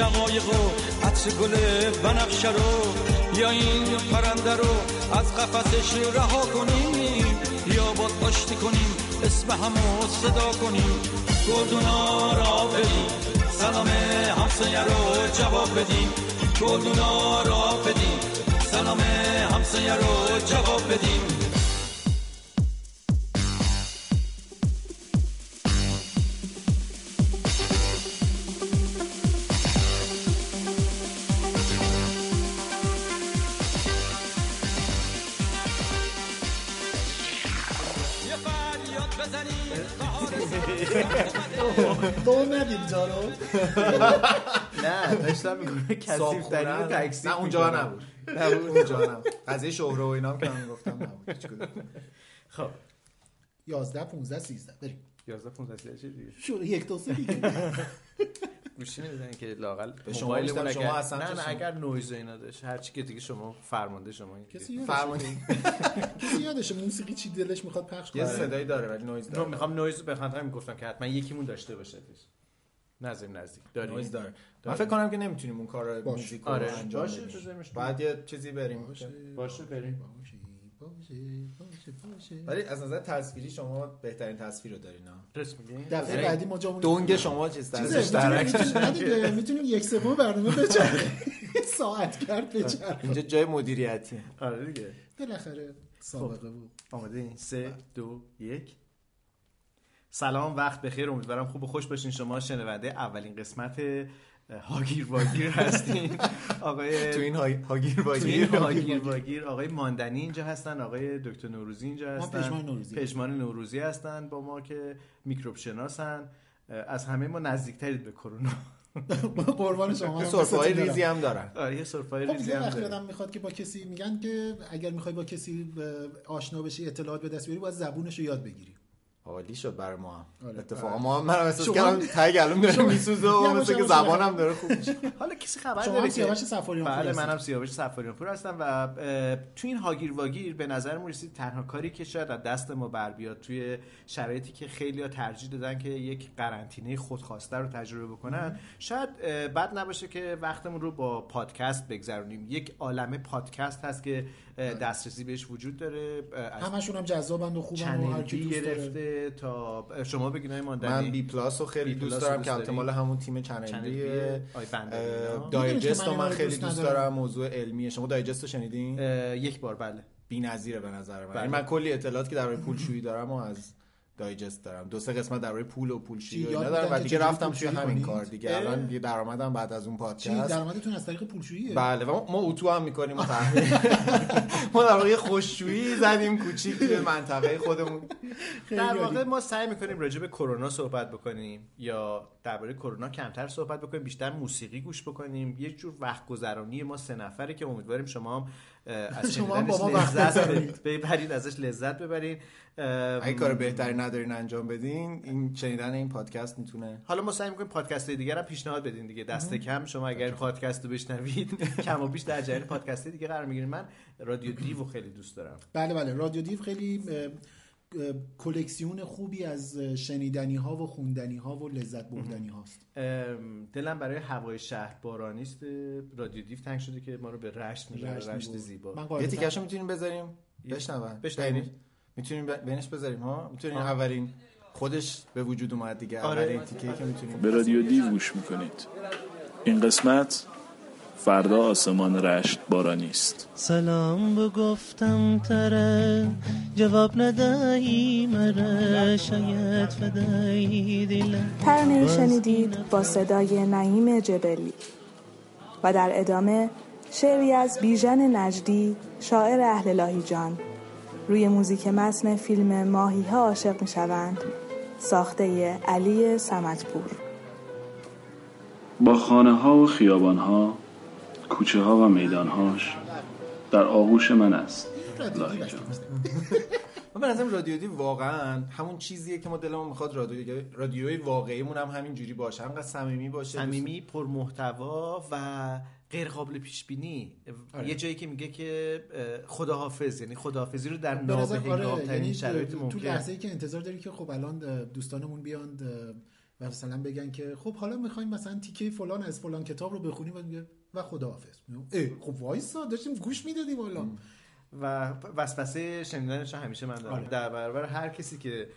شقایق و عطر گل بنفشه رو. یا این پرنده رو از قفسش رها کنیم یا با آشتی کنیم اسم همو صدا کنیم. گلدونا را بدیم سلام همسایه رو جواب بدیم. گلدونا را بدیم سلام همسایه رو جواب بدیم. تو ندید جارو نه داشتم میگم کسی در تکسی نه اونجا نبود. نه اونجا نبود. قضیه شهره و اینام که من گفتم نبود خب. 11 15 13 بریم. 11 15 13 دیگه؟ شروع یک دو سه دیگه. گوشی نمی‌زنین که لاقل به شما اگر- اصلا نه نه اگر نویز اینا داشت هر چی که دیگه شما فرمانده شما این کسی فرمانی کسی یادشه موسیقی چی دلش می‌خواد پخش یه کنه. صدایی داره ولی نویز نو داره. می‌خوام نویز بخوام می‌گفتم که حتما یکیمون داشته باشه نظر نزدیک. داریم؟ نویز داره. من فکر کنم که نمی‌تونیم اون کار. موزیک رو آره انجام باشه بعد یه چیزی بریم. باشه باشه بریم. باشه باشه باشه باشه. ولی از نظر تصویری شما بهترین تصویر رو دارین ها دفعه بعدی ما جامون دونگ شما چیز درش می‌تونیم- درک می‌تونیم- نه دیگه، می‌تونیم یک سوم برنامه بچرخه ساعت کرد بچرخه اینجا جای مدیریتی آره دیگه. بالاخره سابقه بود. آماده این. سه دو یک. سلام وقت بخیر. امیدوارم خوب و خوش باشین. شما شنونده اولین قسمت هاگیر واگیر هستین. آقای تو این هاگیر تو این واگیر هاگیر واگیر آقای ماندنی اینجا هستن. آقای دکتر نوروزی اینجا هستن. پژمان نوروزی. نوروزی هستن با ما که میکروب شناسن از همه ما نزدیکترید به کرونا. قربان شما. سرفای ریزی هم دارن. آره یه سرفای خب ریزی هم. آدم می‌خواد که با کسی میگن که اگر می‌خوای با کسی آشنا بشی اطلاعات به دست بیاری باید زبونش رو یاد بگیری. عالی شد برای ما هم. آره. اتفاقا ما هم منم احساس کردم تای گلوم داره میسوزه و مثل که زبانم داره خوب میشه. حالا کسی خبر شما داره که سیاوش سفاریان پور بله. منم سیاوش سفاریان پور هستم و تو این هاگیر واگیر به نظر رسید تنها کاری که شاید از دست ما بر بیاد توی شرایطی که خیلی ترجیح دادن که یک قرنطینه خودخواسته رو تجربه بکنن شاید بد نباشه که وقتمون رو با پادکست بگذرونیم. یک عالمه پادکست هست که دسترسی بهش وجود داره همشون هم جذابند و خوبن و هر کی چنل دوست داره گرفته تا شما بگین های ماندنی من بی پلاس رو خیلی بی دوست دارم که دوست البته داری؟ مال همون تیم چنل اینا. دایجست رو من خیلی دوست. دارم موضوع علمیه شما دایجست رو شنیدین یک بار بله بی‌نظیره به نظر من بله. یعنی من کلی اطلاعات که درباره پولشویی دارم و از دایجست دارم. دو سه قسمت درباره پول و پولشویی و اینا دارم و دیگه رفتم توی همین کنید؟ کار دیگه؟ الان یه درآمدم بعد از اون چی؟ پادکست درآمدتون از طریق پولشوییه بله و ما- ما اتو هم می‌کنیم و تحویل ما در واقع خوششویی زدیم کوچیک توی منطقه خودمون. در. واقع ما سعی می‌کنیم راجع به کرونا صحبت بکنیم یا درباره کرونا کمتر صحبت بکنیم بیشتر موسیقی گوش بکنیم. یه جور وقت گذرانی ما سه نفره که امیدواریم شما هم از شما ما وقت لذت. ببرید. ازش لذت ببرین اه، اگه کار بهتری ندارین انجام بدین این شنیدن این پادکست می‌تونه حالا ما سعی می‌کنیم پادکست های دیگر هم پیشنهاد بدین دیگه. دست کم شما اگر این پادکست رو بشنوید کم و بیش در جریان پادکست دیگه قرار می‌گیرین من رادیو دیو خیلی دوست دارم. بله بله. رادیو دیو خیلی کلکسیون خوبی از شنیدنی ها و خوندنی ها و لذت بردنی هاست. دلم برای هوای شهر بارانیست رادیو دیو تنگ شده که ما رو به رشت می‌بره رشت رشت. زیبا. من یه تیکشو می‌تونیم بذاریم؟ بشنون. بشنویم. می‌تونیم بینش بذاریم ها؟ می‌تونیم. اولین خودش به وجود اومد دیگه. آره. اولین تیکه که می‌تونیم به رادیو دیو گوش می‌کنید. این قسمت فردا آسمان رشت بارانی است سلام بگفتم تره جواب ندهی مره شاید فدایی دلم. ترانه شنیدید با صدای نعیم جبلی و در ادامه شعری از بیژن نجدی شاعر اهل لاهیجان روی موزیک متن فیلم ماهی ها عاشق می شوند ساخته علی سمتپور. با خانه ها و خیابان ها کوچه ها و میدان هاش در آغوش من است. لاهی جان. من به نظرم رادیو دی واقعا همون چیزیه که ما دلمون می‌خواد رادیو رادیوی واقعیمون هم همین جوری باشه همینقدر صمیمی باشه. صمیمی پر محتوا و غیر قابل پیش بینی آره. یه جایی که میگه که خداحافظ یعنی خداحافظی رو در به نظر آره یعنی شرایط تو ممکن لحظه ای که انتظار داری که خب الان دوستانمون بیان و مثلا بگن که خب حالا می‌خوایم مثلا تیکه فلان از فلان کتاب رو بخونیم و میگه و خداحافظ. خب وایسا داشتیم گوش می‌دادیم حالا. و وسوسه شنیدنش همیشه من دارم. آره. در برابر هر کسی که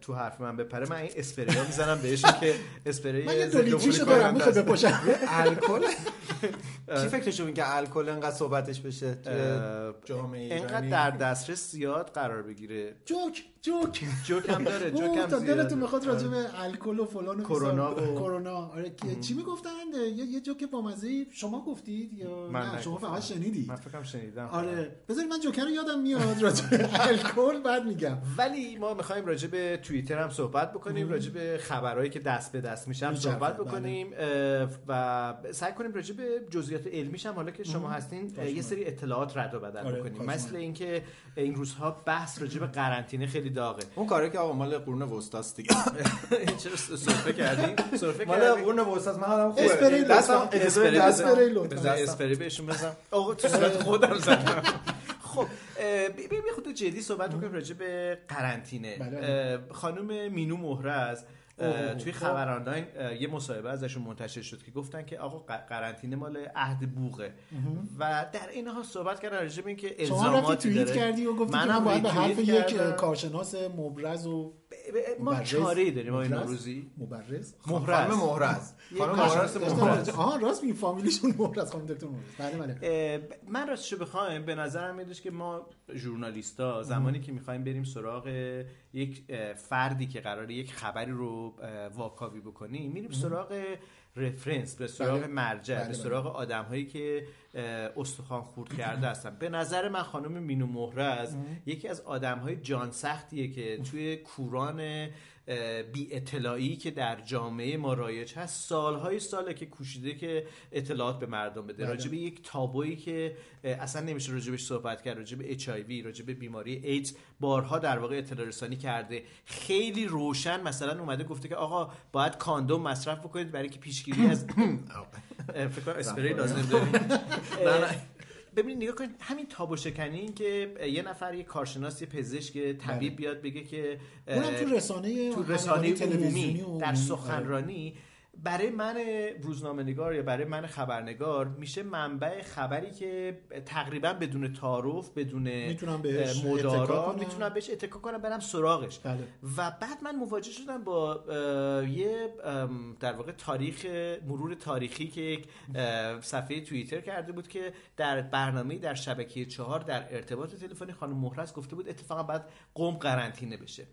تو حرف من بپره من این اسپری ها می‌زنم بهشون که اسپری من یه عفونی دارم است. بپاشم. الکل. کی فکرشو این که الکل انقدر صحبتش بشه جامعه اینقدر ایرانی در دسترس زیاد قرار بگیره. جوک. جوک جوک هم داره جوک هم زیاده. دلتون می‌خواد راجع به الکل و فلان و کرونا. و- کرونا. آره چی می‌گفتن یه یه جوک بامزه شما گفتید یا من نه؟ شما. فقط شنیدید من فکرم شنیدم. آره. بذاری من جوکر رو یادم میاد راجع به الکل بعد میگم. ولی ما می‌خوایم راجع به توییتر هم صحبت بکنیم راجع به خبرهایی که دست به دست میشن صحبت بله. بکنیم و سعی کنیم راجع به جزئیات علمیش هم حالا که شما هستین یه سری اطلاعات رد و بدل آره، بکنیم. مثل. اینکه این روزها بحث راجع به قرنطینه خیلی داغه. اون کاری که آقا مال قرون وسطاست دیگه. چرا سرفه کردیم سرفه مال قرون وسطاست من حالم خوبه. اسپری لطفا. دستم اسپری. لطفا. بزن اسپری بهشون بزن. آقا تو صورت خودم زدم. خب بی خود جدی صحبت بکنیم راجع به قرنطینه. بله. خانم مینو مهرز توی خب. خبر آنلاین یه مصاحبه ازشون منتشر شد که گفتن که آقا قرنطینه مال عهد بوغه و در این حال صحبت کردن راجع به اینکه الزاماتی توییت داره کردی و گفتی منم من باید به حرف یک. کارشناس مبرز و ما مبرز؟ چاره داریم آقای مبرز؟ نوروزی. مبرز. مهرز خانم مهرز خانم مهرز مهرز آها راست می فامیلیشون مهرز خانم دکتر مهرز بله بله. من راستشو بخوایم به نظرم میادش که ما ژورنالیستا زمانی که می‌خوایم بریم سراغ یک فردی که قراره یک خبری رو واکاوی بکنیم میریم سراغ رفرنس به سراغ بله. مرجع بله، به بله. سراغ آدم هایی که استخوان خورد کرده هستن به نظر من خانم مینو مهرز یکی از آدم های جان سختیه که توی کوران بی اطلاعی که در جامعه ما رایج هست سالهای ساله که کوشیده که اطلاعات به مردم بده. بله. راجع به یک تابویی که اصلا نمیشه راجبش صحبت کرد راجع به اچ راجع به بیماری ایدز بارها در واقع اطلاع رسانی کرده. خیلی روشن مثلا اومده گفته که آقا باید کاندوم مصرف بکنید برای که پیشگیری از فکر کنم اسپری لازم داریم. اه، ببینید نگاه کنید همین تابو شکنی این که یه نفر یه کارشناس یه پزشک طبیب بیاد بگه که اونم تو رسانه تو رسانه تلویزیونی در. سخنرانی برای من روزنامه نگار یا برای من خبرنگار میشه منبع خبری که تقریبا بدون تعارف بدون می‌تونم بهش مدارا. می‌تونم بهش اتکا کنم برم سراغش بله. و بعد من مواجه شدم با یه در واقع تاریخ مرور تاریخی که یک صفحه توییتر کرده بود که در برنامه در شبکه چهار در ارتباط تلفنی خانم مهرز گفته بود اتفاقا بعد قوم قرنطینه بشه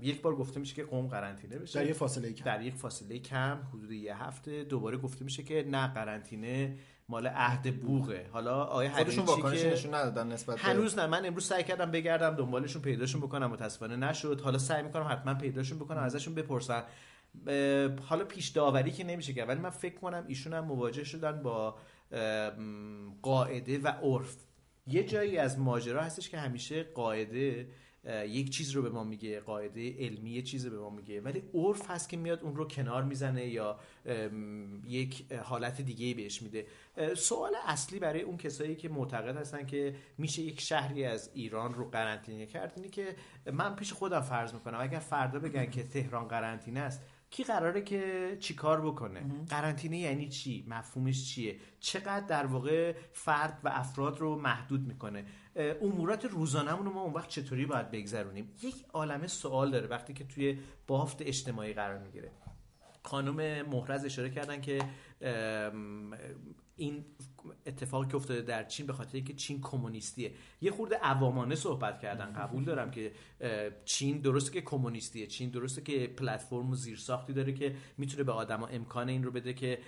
یک بار گفته میشه که قوم قرنطینه بشه. در یه فاصله کم. در یک فاصله کم حدود یه هفته. دوباره گفته میشه که نه قرنطینه مال عهد بوغه. حالا آیه خودشون که نشون ندادن نسبت به- هنوز نه. من امروز سعی کردم بگردم دنبالشون پیداشون بکنم متاسفانه نشد. حالا سعی می‌کنم حتما پیداشون بکنم ازشون بپرسم حالا پیش داوری که نمیشه کرد. ولی من فکر کنم ایشون هم مواجه شدن با قاعده و عرف. یه جایی از ماجرا هستش که همیشه قاعده یک چیز رو به ما میگه قاعده علمی یه چیز رو به ما میگه. ولی عرف هست که میاد اون رو کنار می‌زنه یا یک حالت دیگه بهش میده. سوال اصلی برای اون کسایی که معتقد هستن که میشه یک شهری از ایران رو قرنطینه کرد اینه که من پیش خودم فرض می‌کنم. اگر فردا بگن که تهران قرنطینه است کی قراره که چیکار بکنه؟ قرنطینه یعنی چی؟ مفهومش چیه؟ چقدر در واقع فرد و افراد رو محدود می‌کنه؟ امورات روزانمون رو ما اون وقت چطوری باید بگذرونیم؟ یک عالمه سوال داره وقتی که توی بافت اجتماعی قرار می‌گیره. خانم محرز اشاره کردن که این اتفاقی که افتاده در چین به خاطر اینکه چین کمونیستیه. یه خورده عوامانه صحبت کردن قبول دارم که چین درسته که کمونیستیه چین درسته که پلتفرم و زیرساختی داره که می‌تونه به آدما امکان این رو بده که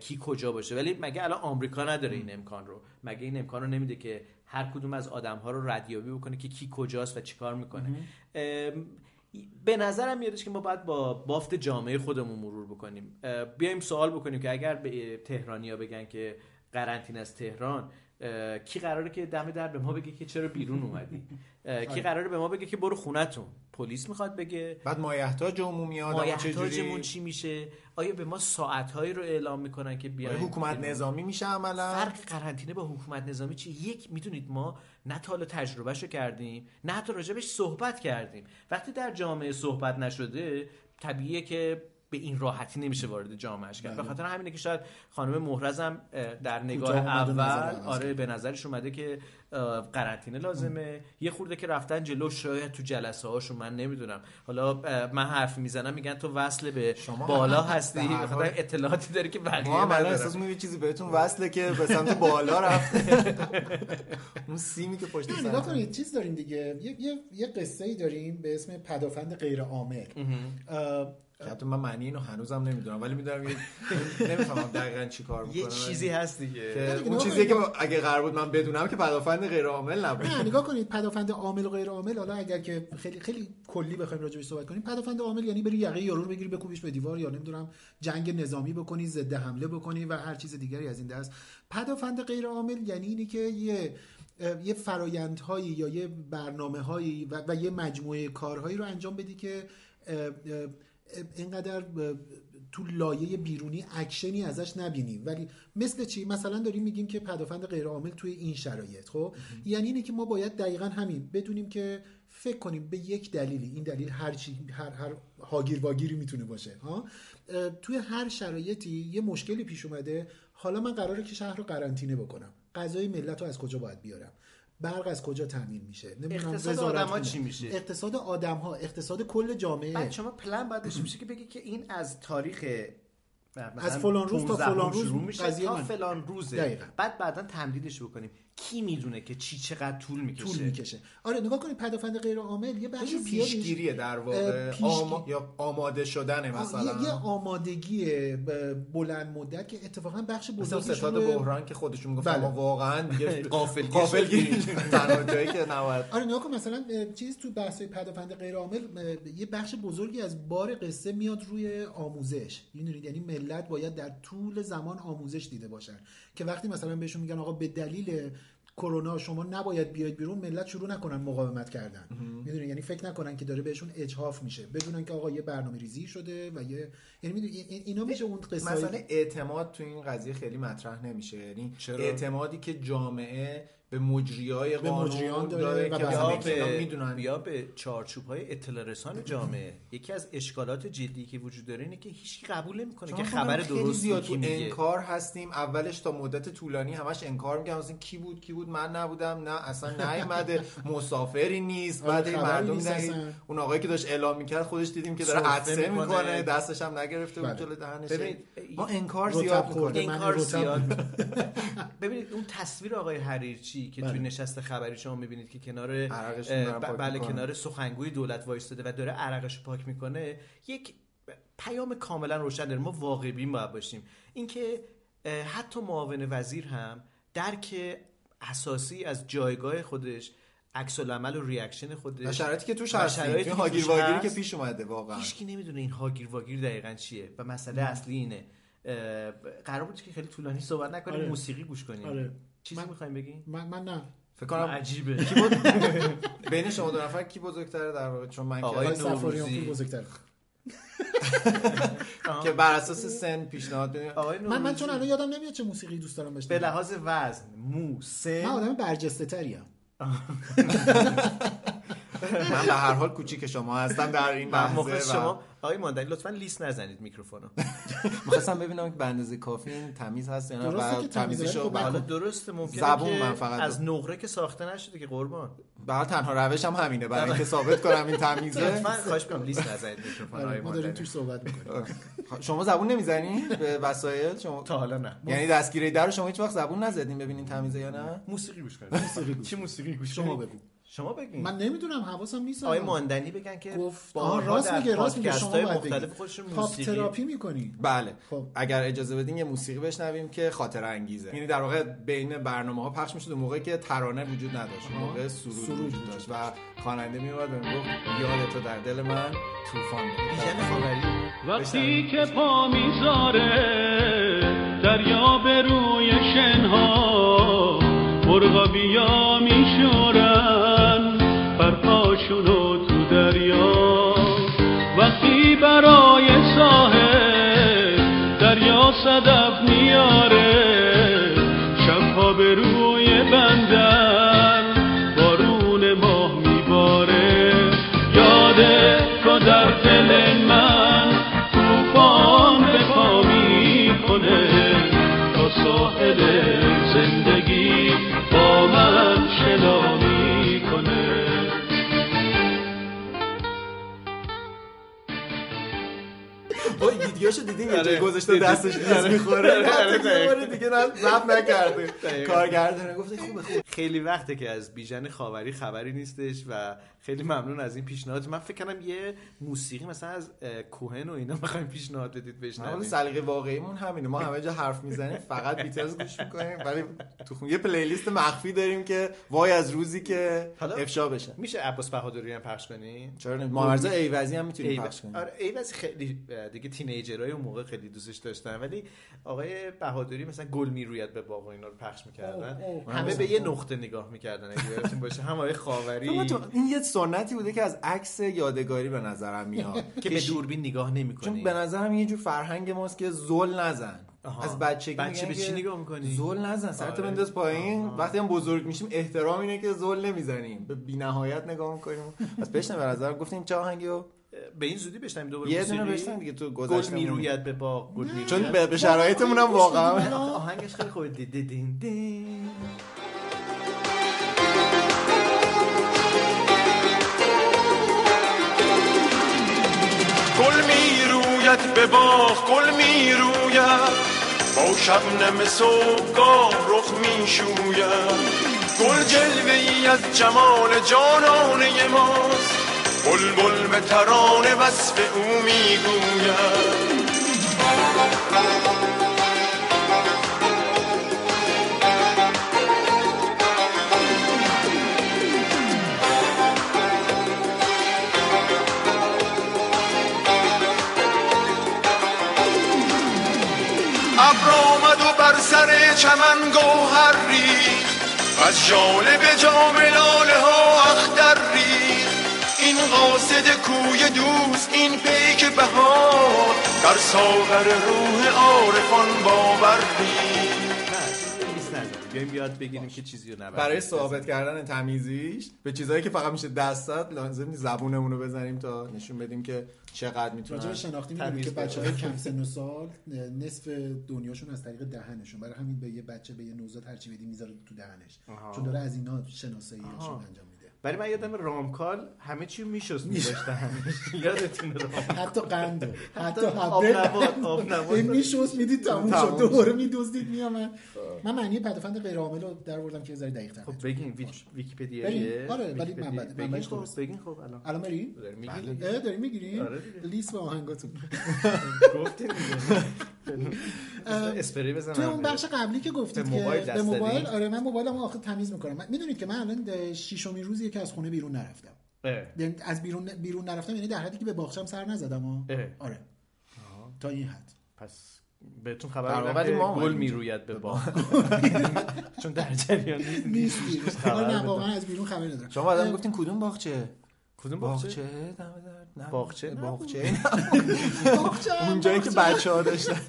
کی کجا باشه. ولی مگه الان آمریکا نداره این امکان رو؟ مگه این امکان رو نمیده که هر کدوم از آدم ها رو ردیابی بکنه که کی کجاست و چیکار می‌کنه؟ به نظرم میادش که ما باید با بافت جامعه خودمون مرور بکنیم. بیایم سوال بکنیم که اگر به تهرانیا بگن که قرنطینه از تهران کی قراره که دم در به ما بگه که چرا بیرون اومدی؟ اه، کی قراره به ما بگه که برو خونتون؟ پلیس می‌خواد بگه. بعد مایحتاج عمومی آدم مایحتاجمون چی میشه؟ آیا به ما ساعتهایی رو اعلام می‌کنن که بیاین؟ حکومت نظامی میشه عملا. فرق قرنطینه با حکومت نظامی چی یک می‌دونید ما نه تا حالا تجربهشو کردیم نه حتی راجبش صحبت کردیم. وقتی در جامعه صحبت نشده طبیعیه که به این راحتی نمیشه وارد جامعهش کرد. به خاطر همینه که شاید خانم محرزم اه، در نگاه اول آره به نظرش اومده که قرنطینه لازمه. یه خورده که رفتن جلو شاید تو جلسه هاشون من نمی‌دونم. حالا من حرف می‌زنم میگن تو وصل به شما بالا هستی. هر به حال- خاطر اطلاعاتی داری که بقیه ما الان. احساس می‌کنیم یه چیزی بهتون وصله که به سمت بالا رفته. اون سیمی که پشت نه سر نگاه کنید چیز داریم دیگه. یه, یه, یه قصه ای داریم به اسم پدافند غیر عامل که حتی من معنی اینو هنوزم نمی‌دونم ولی می‌دونم نمی‌فهمم دقیقا چی کار می‌کنه یه چیزی هست دیگه. که اون چیزیه که. اگه قرار بود من بدونم که پدافند غیر عامل نبود. نه نگاه کنید پدافند عامل و غیر عامل حالا اگر که خیلی خیلی کلی بخوایم راجع بهش صحبت کنیم پدافند عامل یعنی بری یقه یارو رو بگیری بکوبیش به دیوار یا نمی‌دونم جنگ نظامی بکنی ضد حمله بکنی و هر چیز دیگری از این دست. پدافند غیر عامل یعنی اینی که یه یه فرایندهایی یا یه برنامه هایی و, و یه مجموعه کارهایی رو انجام بدی که اینقدر تو لایه بیرونی اکشنی ازش نبینیم. ولی مثل چی؟ مثلا داریم میگیم که پدافند غیر عامل توی این شرایط خب؟ یعنی اینه که ما باید دقیقا همین بدونیم که فکر کنیم به یک دلیلی این دلیل هر چی هر هر هاگیر واگیری می‌تونه باشه ها؟ توی هر شرایطی یه مشکلی پیش اومده حالا من قراره که شهر رو قرنطینه بکنم. غذای ملت رو از کجا باید بیارم؟ برق از کجا تامین میشه اقتصاد آدم‌ها خونه. چی میشه؟ اقتصاد آدم ها اقتصاد کل جامعه بعد شما پلن باید داشته باشه که بگی که این از تاریخ از فلان روز تا 15 فلان روز شروع میشه قضیه تا. فلان روزه دقیقاً. بعد بعدا تمدیدش بکنیم کی می‌دونه که چی چقدر طول می‌کشه؟ طول می‌کشه. آره نگاه کنید پدافند غیر عامل یه بخش پیشگیریه در واقع. پیشگی- آما... یا آماده شدن مثلا. یه, یه آمادگی بلند مدت که اتفاقا بخش مثلا بزرگیش ستاد بحران که خودشون می‌گفتن بله. ما واقعا دیگه غافلگیر تنها جایی که نباید. آره نگاه کن مثلا چیز تو بحث پدافند غیر عامل یه بخش بزرگی از بار قصه میاد روی آموزش. می‌دونید؟ یعنی ملت باید در طول زمان آموزش دیده باشن. که وقتی مثلا بهشون میگن آقا به دلیل کرونا شما نباید بیاید بیرون ملت شروع نکنن مقاومت کردن. می‌دونی؟ یعنی فکر نکنن که داره بهشون اجحاف میشه. بدونن که آقا یه برنامه ریزی شده و یه یعنی می‌دونی؟ اینا میشه اون قصه مثلا اعتماد تو این قضیه خیلی مطرح نمیشه. یعنی؟ اعتمادی که جامعه به مجریای به قانون مجریان داره داره, و که به می‌دونن. یا به چارچوب های اطلاع رسان جامعه. یکی از اشکالات جدی که وجود داره اینه که هیچ قبول نمی‌کنه که خبر درست زیاد تو انکار هستیم. اولش تا مدت طولانی همش انکار میگم مثلا کی بود کی بود؟ من نبودم. نه اصلا نیومده. مسافری نیست. بعد مردم نیست. اصلا. اون آقایی که داشت اعلام می‌کرد خودش دیدیم که داره عطسه می‌کنه. دستش هم نگرفته بود بله. جلو دهنش ما انکار زیاد. می‌کنیم. انکار زیاد. ببینید اون تصویر آقای حریرچی که بله. توی نشست خبری شما می‌بینید که کنار ب- بله. کنار سخنگوی دولت وایستاده و داره عرقش رو پاک می‌کنه یک پیام کاملا روشن داره ما واقع بین باید باشیم اینکه حتی معاون وزیر هم درک اساسی از جایگاه خودش عکس العمل و ریاکشن خودش و شرایطی که توش و هستیم شرایطی هاگیر واگیری که هست، پیش اومده واقعا هیچکی نمی‌دونه این هاگیر واگیر دقیقا چیه و مسئله اصلی اینه قرار بود که خیلی طولانی صحبت نکنیم آره. موسیقی گوش کنیم آره. چیزی من- می‌خوایم بگیم من, من نه. فکر کنم عجیبه. کی بود؟ بین شما دو نفر کی بزرگتره در واقع؟ چون من آقای سفاریان نوروزی. پور بزرگتر که بر اساس سن پیشنهاد بدین. من من چون الان یادم نمیاد چه موسیقی دوست دارم به بشنوم لحاظ وزن مو سن. من آدم برجسته تریم. من به هر حال کوچیک شما هستم در این لحظه شما آقای ماندنی لطفا لیست نزنید میکروفونو. می‌خواستم ببینم که به اندازه کافی این تمیز هست یا نه درسته و که تمیزه، ولی تمیزیشو خب به حالا. درسته ممکنه زبون که من فقط از نقره که ساخته نشده که قربان. به حال تنها روش هم همینه برای اینکه ثابت کنم این تمیزه. لطفا خواهش کنم لیست نزنید میکروفون آره، آقای ما داریم توش صحبت می‌کنیم. شما زبون نمی‌زنی به وسایل؟ شما تا حالا نه. یعنی دستگیره در رو شما هیچ وقت زبون نزدین ببینین تمیزه یا نه؟ موسیقی گوش کنید. موسیقی گوش. چی موسیقی گوش شما؟ بگو. شما بگین. من نمی‌دونم حواسم نیست آقای. ماندنی بگن که گفت آها راست میگه راست میگه شما مختلف. خودشون پاپ موسیقی. تراپی می‌کنی. بله. خب. اگر اجازه بدین یه موسیقی بشنویم که خاطر انگیزه. یعنی در واقع بین برنامه ها پخش می‌شد موقعی که ترانه وجود نداشت. اون موقع سرود, سرود وجود داشت و خواننده میومد و می‌گفت یاد تو در دل من طوفان وقتی که پا می‌ذاره دریا به روی شنها مرغا برای ساحل دریا صدف دیدین یه جای آره. گذاشته. دستش آره. می‌خوره آره، آره، یه دیگه نه نکرده. کارگردانه گفته خوبه خوبه خیلی وقته که از بیژن خاوری خبری نیستش و خیلی ممنون از این پیشنهاد. من فکر کنم یه موسیقی مثلا از کوهن و اینا می‌خوایم پیشنهاد بدید بشنویم. سلیقه واقعیمون همینه. ما همه جا حرف می‌زنیم فقط بیتلز گوش می‌کنیم ولی تو خون یه پلیلیست مخفی داریم که وای از روزی که حالا؟ افشا بشه. میشه عباس بهادری هم پخش کنی چرا نه محمد ایوزی هم می‌تونیم ایو- پخش کنیم. آره ایوازی خیلی دیگه تینیجرای اون موقع خیلی دوستش داشتن ولی آقای بهادری مثلا گل می‌روید به باغ و اینا رو پخش می‌کردن. همه به یه نقطه نگاه می‌کردن اگه یادتون باشه. هم آقای خاوری. این یه سنتی بوده که از عکس یادگاری به نظرم میاد. که به دوربین نگاه نمی‌کنی. چون به نظرم یه جور فرهنگ ماست که زل نزن. آها. از بچگی بچه به چی نگاه می‌کنی؟ زل نزن. سرت آره. بنداز پایین. وقتی هم بزرگ میشیم احترام اینه که زل نمی‌زنیم. به بی‌نهایت نگاه می‌کنیم. پس بشنم به نظرم گفتیم چه آهنگی رو به این زودی بشنیم دوباره یه دونه؟ بشنم دیگه تو گل گذشته می‌روید به باغ گل چون به, شرایطمون هم واقعا. آهنگش خیلی خوبه. دی دی دین. به باغ گل می روید با شبنم صبحگاه رخ می شوید گل جلوه ای از جمال جانانه ماست. بلبل به ترانه وصف او می گوید چمن گوهر ریخت. از جالب جام لاله ها اختر این قاصد کوی دوست این پیک بهار. در ساغر روح عارفان باور ریخت بیایم یاد بگیریم که چیزی رو نبریم برای ثابت کردن تمیزیش به چیزایی که فقط میشه دست داد لازم نیست زبونمون رو بزنیم تا نشون بدیم که چقدر راجع می‌تونن به شناختی می‌دونید تمیز که باشه. بچه های کم سن و سال نصف دنیاشون از طریق دهنشون برای همین به یه بچه به یه نوزاد هرچی بدی می‌ذاره تو دهنش آها. چون داره از اینا شناساییشون آها. انجام میده ولی من یادم رامکال همه چی میشست میداشتن یادتونه رامکال. حتی قند. و حتی آب نبات آب نبات این میشوست می‌دید تموم شد. دوباره میدزدید میامد من معنی پدافند غیر عامل رو در بردم که ذره دقیق تر خب بگین ویک- ویکی‌پدیا؟ آره، ولی. منبع- بگین منبعش خب درست. بگین خب الان. الان بریم داری داریم می‌گیریم. آره دیگه. لیست و آهنگاتون. گفتین دیگه. اسپری بزن توی من اون. بخش قبلی که گفتید به که به موبایل؟ آره من موبایلمو آخه تمیز می‌کنم. من- می‌دونید که من الان شیشمین روزیه که از خونه بیرون نرفتم. اه. یعنی از بیرون بیرون نرفتم یعنی در حدی که به باغچم سر نزدم. آره. تا این حد. پس بهتون خبر ولی ما گل می‌روید به باغ. چون در جریان نیست. نیستی. خبر نه بدم. واقعا از بیرون خبری ندارم. شما آدم گفتین کدوم باغچه؟ کدوم باغچه؟ باغچه. باغچه. اونجایی که. بچه ها داشتن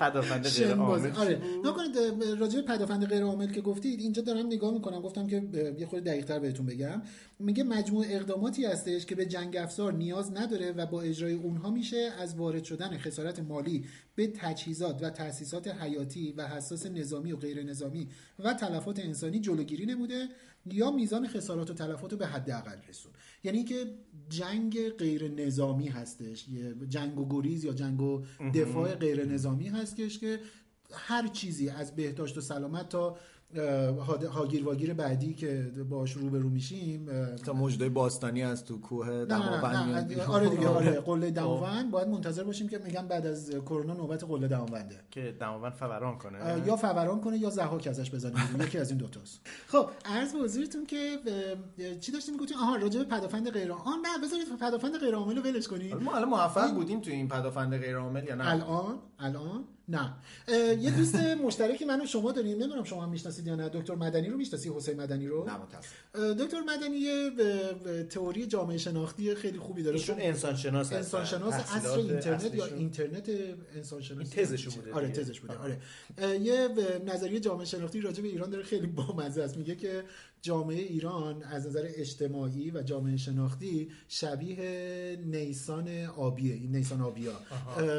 پدافند غیر. عامل آره. نکنید راجع به پدافند غیر عامل که گفتید اینجا دارم نگاه می‌کنم. گفتم که یه خورده دقیق‌تر بهتون بگم. میگه مجموع اقداماتی هستش که به جنگ افزار نیاز نداره و با اجرای اونها میشه از وارد شدن خسارت مالی. به تجهیزات و تأسیسات حیاتی و حساس نظامی و غیر نظامی و تلفات انسانی جلوگیری نموده یا میزان خسارات و تلفات رو به حداقل رسون. یعنی که جنگ غیر نظامی هستش یه جنگ و گریز یا جنگ و دفاع غیر نظامی هستش که هر چیزی از بهداشت و سلامت تا هاگیر واگیر بعدی که باش روبرو میشیم تا موجودای باستانی از تو کوه دماوند. آره دیگه آره قله دماوند. باید منتظر باشیم که میگن بعد از کرونا نوبت قله دماونده. که دماوند فوران کنه. یا فوران کنه یا زهاک ازش بزنه بیرون. یکی از این دوتاست خب عرض به حضورتون که چی داشتیم گفتیم؟ آها راجع به پدافند غیر آن نه بذارید پدافند غیر عامل رو ولش کنید حالا ما الان موفق بودیم تو این پدافند غیر عامل یا نه؟ الان الان؟ نه. یه دوست مشترکی من و شما داریم نمی‌دونم شما هم می‌شناسید یا نه. دکتر مدنی رو می‌شناسی؟ حسین مدنی رو؟ نه متاسف دکتر مدنی یه تئوری جامعه شناختی خیلی خوبی داره. ایشون انسان شناس. انسان شناس تحصیلات اینترنت یا. اینترنت انسان شناسی تزشون بوده آره. تزش بوده. آره. یه نظریه جامعه شناختی راجع به ایران داره خیلی بامزه است. میگه که جامعه ایران از نظر اجتماعی و جامعه شناختی شبیه نیسان آبیه این نیسان آبیا.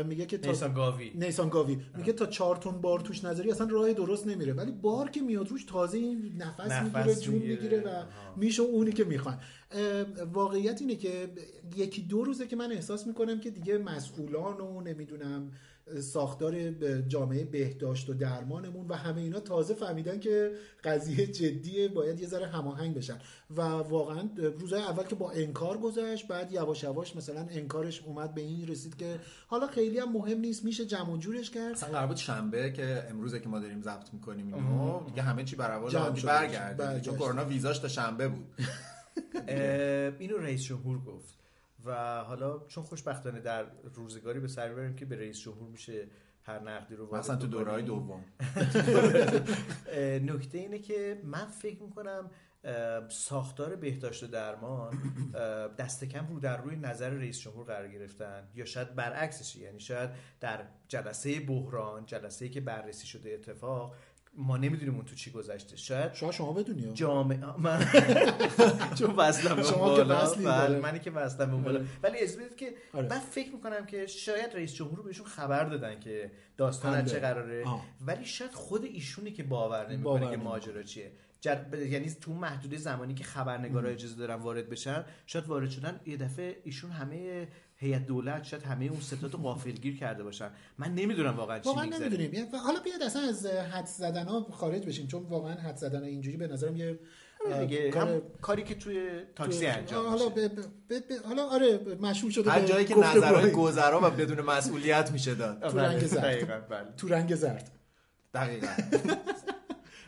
میگه که تا نیسان گاوی. نیسان گاوی. میگه تا چهار تن بار توش نظری اصلا راه درست نمیره. ولی بار که میاد روش تازه این نفس, نفس می‌گیره جون می‌گیره. و. میشه اونی که می‌خوان. واقعیت اینه که یکی دو روزه که من احساس می‌کنم که دیگه مسئولان و نمی‌دونم ساختار جامعه بهداشت و درمانمون و همه اینا تازه فهمیدن که قضیه جدیه باید یه ذره هماهنگ بشن. و واقعا روزهای اول که با انکار گذشت بعد یواش یواش مثلا انکارش اومد به این رسید که حالا خیلی هم مهم نیست میشه جمع و جورش کرد. اصلا قرار بود شنبه که امروزه که ما داریم ضبط می‌کنیم اینو دیگه همه چی بر اول. برگرده. چون کرونا ویزاش تا شنبه بود. اینو رئیس جمهور گفت. و حالا چون خوشبختانه در روزگاری به سر بریم که به رئیس جمهور میشه هر نقدی رو مثلا تو. دورهای دوم نکته اینه که من فکر می‌کنم ساختار بهداشت و درمان دست کم رو در روی نظر رئیس جمهور قرار گرفتن یا شاید برعکسش یعنی شاید در جلسه بحران جلسه که بررسی شده اتفاق ما نمی‌دونیم اون تو چی گذشته شاید شاید شما بدونی جامعه من چون وصلم شما که وصلی بله،. منی که وصلم اون بالا ولی از بدید که آره. من فکر می‌کنم که شاید رئیس جمهور بهشون خبر دادن که داستان. از چه قراره. ولی شاید خود ایشونی که باور نمی‌کنه که. ماجرا چیه جر... ب- یعنی تو محدوده زمانی که خبرنگارا اجازه دارن وارد بشن شاید وارد شدن یه دفعه ایشون همه هیئت دولت شاید همه اون ستاد رو غافلگیر کرده باشن. من نمی‌دونم واقعا چی واقعا نمی‌دونیم. یعنی حالا بیاد اصلا از حد زدن ها خارج بشیم چون واقعا حد زدن اینجوری به نظرم یه دیگه کار- هم کاری که توی تاکسی تو- انجام حالا ب- ب- ب- حالا آره مشهور شده هر جایی که نظرهای گذرا و بدون مسئولیت میشه داد. تو رنگ زرد. دقیقاً، بله. تو رنگ زرد. دقیقا.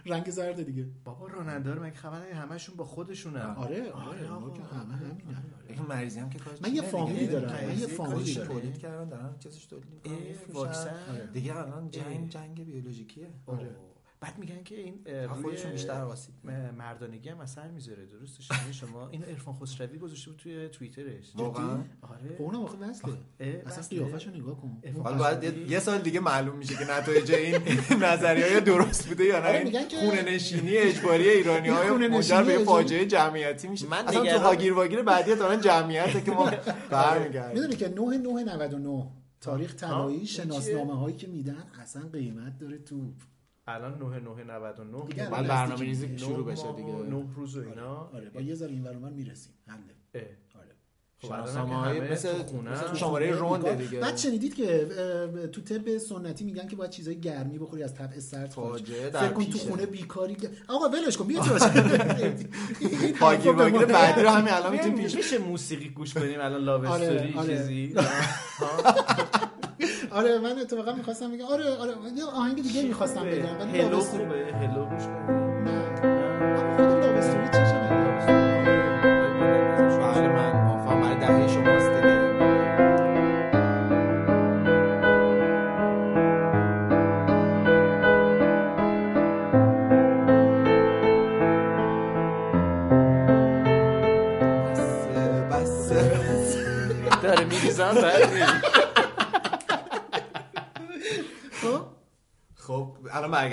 رنگ زرد دیگه بابا راننده رو مگه خبر؟ همشون با خودشونن آره آره اونا که همه همینن این مریضی هم که کارش من یه فامیلی. دارم. من یه فامیلی دارم. تولید کردن دارن چیزش تولید می‌کنن،. واکسن؟ دیگه الان جنگ. جنگ بیولوژیکیه آره بعد میگن که این خودشون بیشتر آسیب م- مردانگی هم اثر می‌ذاره درستش شما این عرفان خسروی گذاشته بود توی توییترش. واقعا؟ آره. خب اونم آخه وصله اصلا. قیافشو نگاه کن. حالا باید خسروی- یه- سال دیگه معلوم میشه که نتایج این نظریه های درست بوده یا آره، نه میگن که- خونه نشینی اجباری ایرانی های منجر به فاجعه جمعیتی میشه. من اصلا تو هاگیر واگیر بعدی دارن جمعیته که ما برمیگردیم. می‌دونی که 9 9 99 تاریخ طلایی این شناسنامه هایی که میدن اصلا قیمت داره تو الان 9 9 99 دیگه نه، بعد برنامه ریزی شروع بشه دیگه. نه روز و اینا. آره. با یه ذره این ور می‌رسیم. حله. اه. آره. خب مثل- خونه شماره رونده دیگه. بعد شنیدید که تو طب سنتی میگن که باید چیزای گرمی بخوری از طبع سرد فاجعه در فکر کن تو. خونه بیکاری که- آقا ولش کن بیا به ما واگیر بعدی رو همین الان می‌تونیم پیش میشه موسیقی گوش بدیم الان لاو آره، استوری آره. چیزی. آره من اتفاقا می‌خواستم بگم آره آره یه آهنگ دیگه می‌خواستم بگم هلو خوبه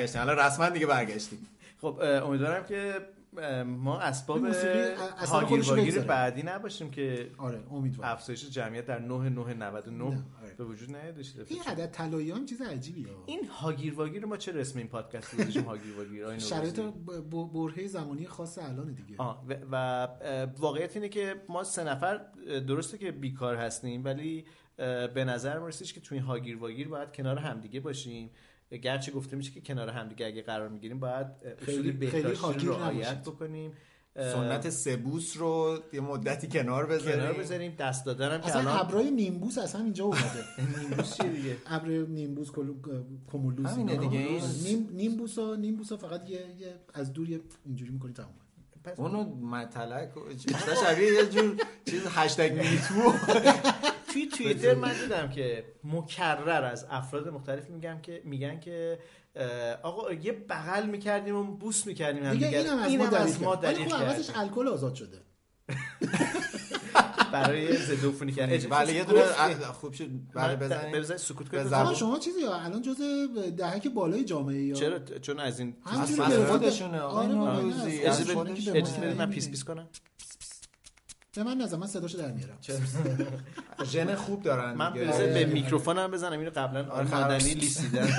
برگشتیم. الان رسما دیگه برگشتیم. خب امیدوارم که ما اسباب هاگیر واگیر. بعدی نباشیم که آره امیدوارم. افزایش جمعیت در 9 9 99 آره. به وجود نیاد این عدد طلایی هم چیز عجیبیه این هاگیر واگیر ما چه اسم این پادکست گذاشتیم هاگیر واگیر شرایط برهه زمانی خاص الان دیگه. آه و, و واقعیت اینه که ما سه نفر درسته که بیکار هستیم ولی به نظر ما رسیدش که توی این هاگیر واگیر باید کنار همدیگه باشیم. گرچه گفته میشه که کنار همدیگه اگه قرار می‌گیریم باید اصول بهداشتی رو رعایت. بکنیم. سنت سبوس رو یه مدتی کنار بذاریم. کنار بذاریم. دست دادن هم که اصلا الان ابرای نیمبوس اصلا اینجا اومده. نیمروز چیه دیگه؟ ابر نیمبوس کلو- کومولوس همینه اینا. دیگه، این- نیم نیمبوس ها نیمبوس ها فقط یه, یه از دور یه اینجوری می‌کنی تمام پس اونو متلک و- بیشتر شبیه یه جور چیز هشتگ میتو توی توییتر من دیدم که مکرر از افراد مختلف میگم که میگن که آقا یه بغل می‌کردیم و بوس می‌کردیم هم دیگه. اینم از اینم ما از ما کرد. ولی دریغ خب عوضش کردیم. الکل آزاد شده برای ضد عفونی کردن بله یه دونه خوب شد بله من- بزنید بزنید سکوت کنید شما چیزی ها الان جز دهک بالای جامعه یا چرا چون از این. خودشونه آقا. آره اجازه بدید بدید من. پیس پیس کنم به من نظر من صداشو در میارم. ژن خوب دارن من دیگه. بذار به میکروفونم بزنم اینو قبلا آقای آره، مدنی لیسیدن.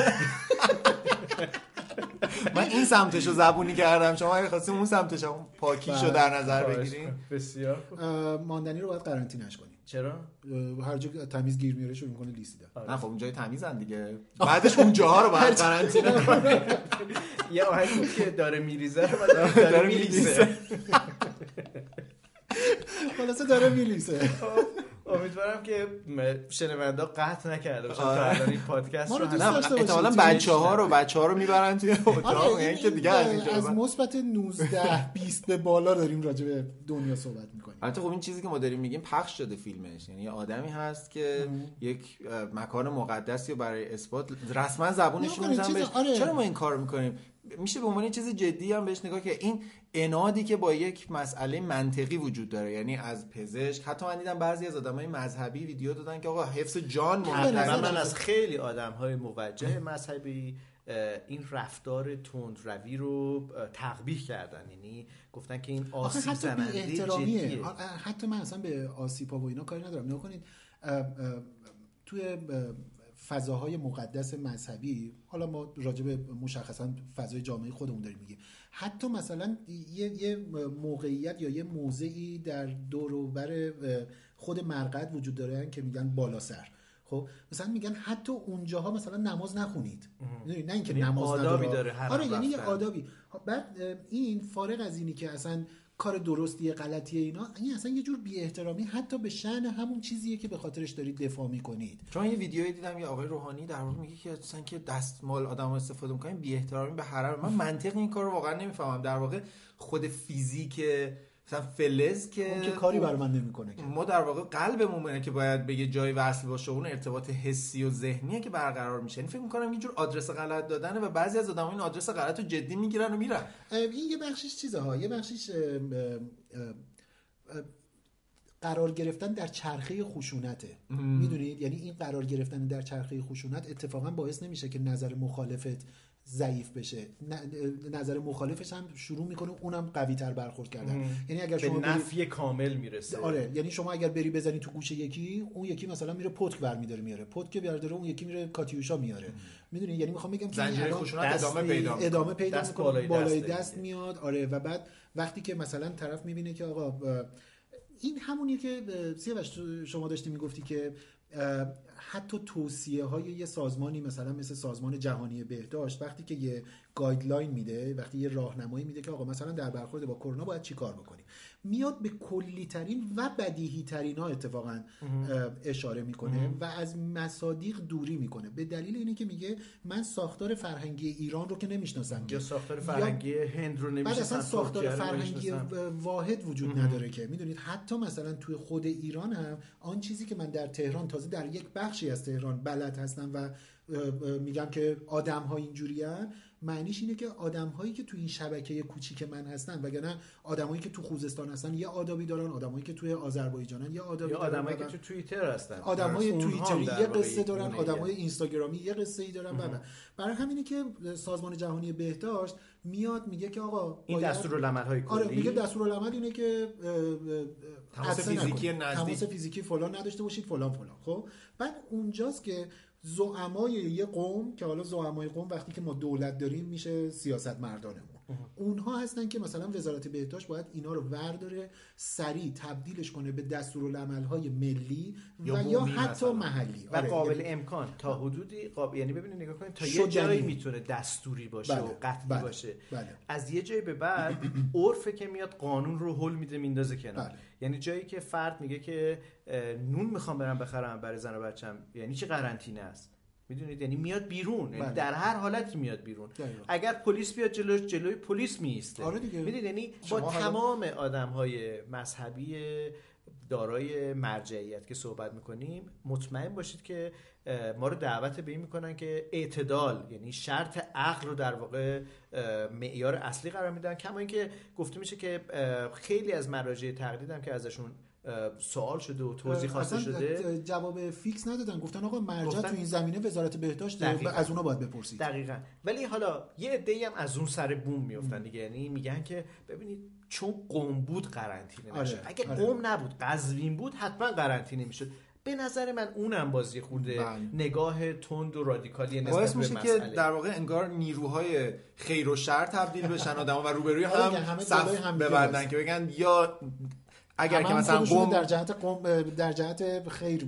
من این سمتشو زبونی کردم شما اگه خواستیم اون سمتش هم پاکیشو در نظر بگیریم. بسیار ماندنی رو باید قرنطینه‌اش کنیم. چرا؟ هر جا تمیز گیر میاره شروع می‌کنه لیسیدن. نه خب اونجای تمیزن دیگه. بعدش اونجاها رو باید قرنطینه کنیم. یه آهنگ بود که داره میریزه رو بعد داره داره میلیسه خلاصه داره میلیسه امیدوارم که شنوندا قطع نکرده باشن تا آره. الان این پادکست رو. احتمالاً توی بچه ها رو بچه ها رو می‌برن توی اتاق. آره یعنی این که دیگه از اینجا از مثبت 19 20 به بالا داریم راجع به دنیا صحبت می‌کنیم. البته خب این چیزی که ما داریم میگیم پخش شده فیلمش. یعنی یه آدمی هست که یک مکان مقدسی برای اثبات رسما زبونش نکنید، میزن چیز- بهش. آره. چرا ما این کار می‌کنیم؟ میشه به عنوان یه چیز جدی هم بهش نگاه که این انادی که با یک مسئله منطقی وجود داره یعنی از پزشک حتی من دیدم بعضی از آدمای مذهبی ویدیو دادن که آقا حفظ جان مهمه. من, از خیلی آدم های موجه مذهبی این رفتار تند روی رو تقبیح کردن. یعنی گفتن که این آسیب زننده جدیه. حتی من اصلا به آسیپا و اینا کاری ندارم. نگاه کنید توی فضاهای مقدس مذهبی حالا ما راجع به مشخصا فضای جامعه خودمون داریم میگیم حتی مثلا یه, یه موقعیت یا یه موضعی در دور و بر خود مرقد وجود داره که میگن بالا سر خب مثلا میگن حتی اونجاها مثلا نماز نخونید؟ نه اینکه یعنی نماز آدابی نداره. داره آره یعنی یه. آدابی بعد اه، این فارغ از اینی که اصلا کار درستی غلطیه اینا این اصلا یه جور بی احترامی حتی به شأن همون چیزیه که به خاطرش دارید دفاع می‌کنید. چون یه ویدیویی دیدم یه آقای روحانی در واقع میگه که اصلا که دستمال آدم استفاده می‌کنیم بی احترامی به حرم من منطق این کار واقعا نمی‌فهمم. در واقع خود فیزیک مثلا فلز که اون که کاری برای من نمی‌کنه که. ما در واقع قلبمون منه که باید به یه جای وصل باشه اون ارتباط حسی و ذهنیه که برقرار میشه. یعنی فکر می‌کنم یه جور آدرس غلط دادنه و بعضی از آدم‌ها این آدرس غلط رو جدی می‌گیرن و میرن. این یه بخشش چیزه ها یه بخشش قرار گرفتن در چرخه خشونته. می‌دونید؟ یعنی این قرار گرفتن در چرخه خشونت اتفاقا باعث نمیشه که نظر مخالفت ضعیف بشه. نظر مخالفش هم شروع می‌کنه اونم قوی تر برخورد کردن. یعنی اگر به شما بری- نفی کامل می‌رسه. آره یعنی شما اگر بری بزنی تو گوش یکی اون یکی مثلا میره پتک برمیداره میاره. پتک برداره اون یکی میره کاتیوشا میاره. می‌دونی؟ یعنی می‌خوام بگم که دست ادامه پیدا می‌کنه. ادامه پیدا دست می‌کنه بالای بالای, دست دیگه. میاد. آره و بعد وقتی که مثلا طرف می‌بینه که آقا این همونیه که سیاوش تو- شما داشتی می‌گفتی که حتی توصیه های یه سازمانی مثلا مثل سازمان جهانی بهداشت وقتی که یه گایدلاین میده وقتی یه راهنمایی میده که آقا مثلا در برخورد با کرونا باید چی کار بکنیم؟ میاد به کلی ترین و بدیهی ترین ها اتفاقا اشاره می‌کنه و از مصادیق دوری می‌کنه. به دلیل اینه که میگه من ساختار فرهنگی ایران رو که نمی‌شناسم یا ساختار فرهنگی هند رو بعد نمیشه اصلا ساختار فرهنگی واحد وجود نداره که. می‌دونید؟ حتی مثلا توی خود ایران هم آن چیزی که من در تهران تازه در یک بخشی از تهران بلد هستم و میگم که آدم ها اینجوری معنیش اینه که آدم هایی که توی این شبکه کوچیک من هستن وگرنه آدمایی که تو خوزستان هستن یه آدابی دارن آدمایی که توی آذربایجانن یه آدابی یا دارن آدمایی که تو توییتر هستن آدم های اونها هم توییتری یه قصه دارن گونه‌ایه. آدم های اینستاگرامی یه قصه ای دارن و. برای همینه که سازمان جهانی بهداشت میاد میگه که آقا این دستورالعمل های کلی آره میگه دستورالعمل اینه که تماس فیزیکی. نزدیک. تماس فیزیکی فلان نداشته باشید فلان فلان خب بعد اونجاست که زعمای یه قوم که حالا زعمای قوم وقتی که ما دولت داریم میشه سیاست مردانمون اونها هستن که مثلا وزارت بهداشت باید اینا رو ورداره سریع تبدیلش کنه به دستورالعمل‌های ملی یا و یا حتی مثلا. محلی و آره، قابل یعنی- امکان تا حدودی قاب... یعنی ببینید نگاه کنید تا یه. جایی می‌تونه دستوری باشه بله، و قطعی بله، باشه بله. از یه جایی به بعد عرفه که میاد قانون رو حل میده میندازه کنار بله. یعنی جایی که فرد میگه که نون می‌خوام برم بخرم برای زن و بچم یعنی چه قرنطینه است می‌دونید یعنی میاد بیرون یعنی بله. در هر حالتی میاد بیرون. اگر پلیس بیاد جلوش جلوی پلیس میسته آره. می‌دونید یعنی با حالا- تمام آدم های مذهبی دارای مرجعیت که صحبت می‌کنیم مطمئن باشید که ما رو دعوت به این می‌کنن که اعتدال یعنی شرط عقل رو در واقع معیار اصلی قرار میدن کما اینکه گفته میشه که خیلی از مراجع تقلید هم که ازشون سوال شده و توضیح خواسته شده. جواب فیکس ندادن. گفتن آقا مرجع گفتن- تو این زمینه وزارت بهداشت. از اونا باید بپرسید. دقیقا. ولی حالا یه عده‌ای هم از اون سر بوم میفتن دیگه. یعنی میگن که ببینید چون قوم بود قرنطینه آره، نشد اگه آره. قوم نبود قزوین بود حتما قرنطینه می‌شد. به نظر من اونم بازی خورده. بله. نگاه تند و رادیکالی نسبت باعث به میشه که در واقع انگار نیروهای خیر و شر تبدیل بشن آدم و روبروی آره هم صف ببندن هست. که بگن یا اگر که مثلا قوم در جهت قوم در جهت خیر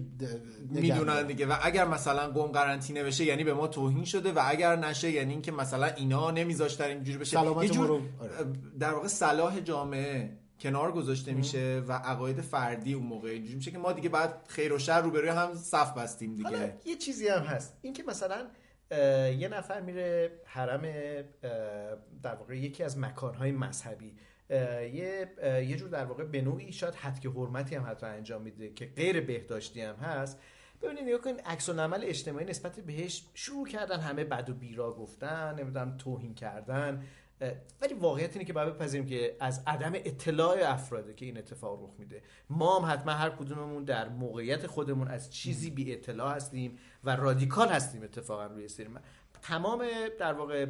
می‌دونن. دیگه. و اگر مثلا قوم قرنطینه بشه یعنی به ما توهین شده و اگر نشه یعنی اینکه مثلا اینا نمیذاشتن اینجوری بشه. یه جور رو-. در واقع صلاح جامعه کنار گذاشته میشه و عقاید فردی اون موقع اینجوری میشه که ما دیگه بعد خیر و شر روبروی هم صف بستیم دیگه. حالا یه چیزی هم هست. اینکه مثلا یه نفر میره حرم در واقع یکی از مکانهای مذهبی. یه یه جور در واقع به نوعی شاید حد که حرمتی هم حتی انجام میده که غیر بهداشتی هم هست. ببینید نگاه کنید عکس العمل اجتماعی نسبت بهش شروع کردن همه بد و بیرا گفتن نمی‌دونم توهین کردن ولی واقعیت اینه که باید بپذیریم که از عدم اطلاع افراده که این اتفاق رخ میده. ما هم حتما هر کدوممون در موقعیت خودمون از چیزی بی اطلاع هستیم و رادیکال هستیم اتفاقا روی سری تمام در واقع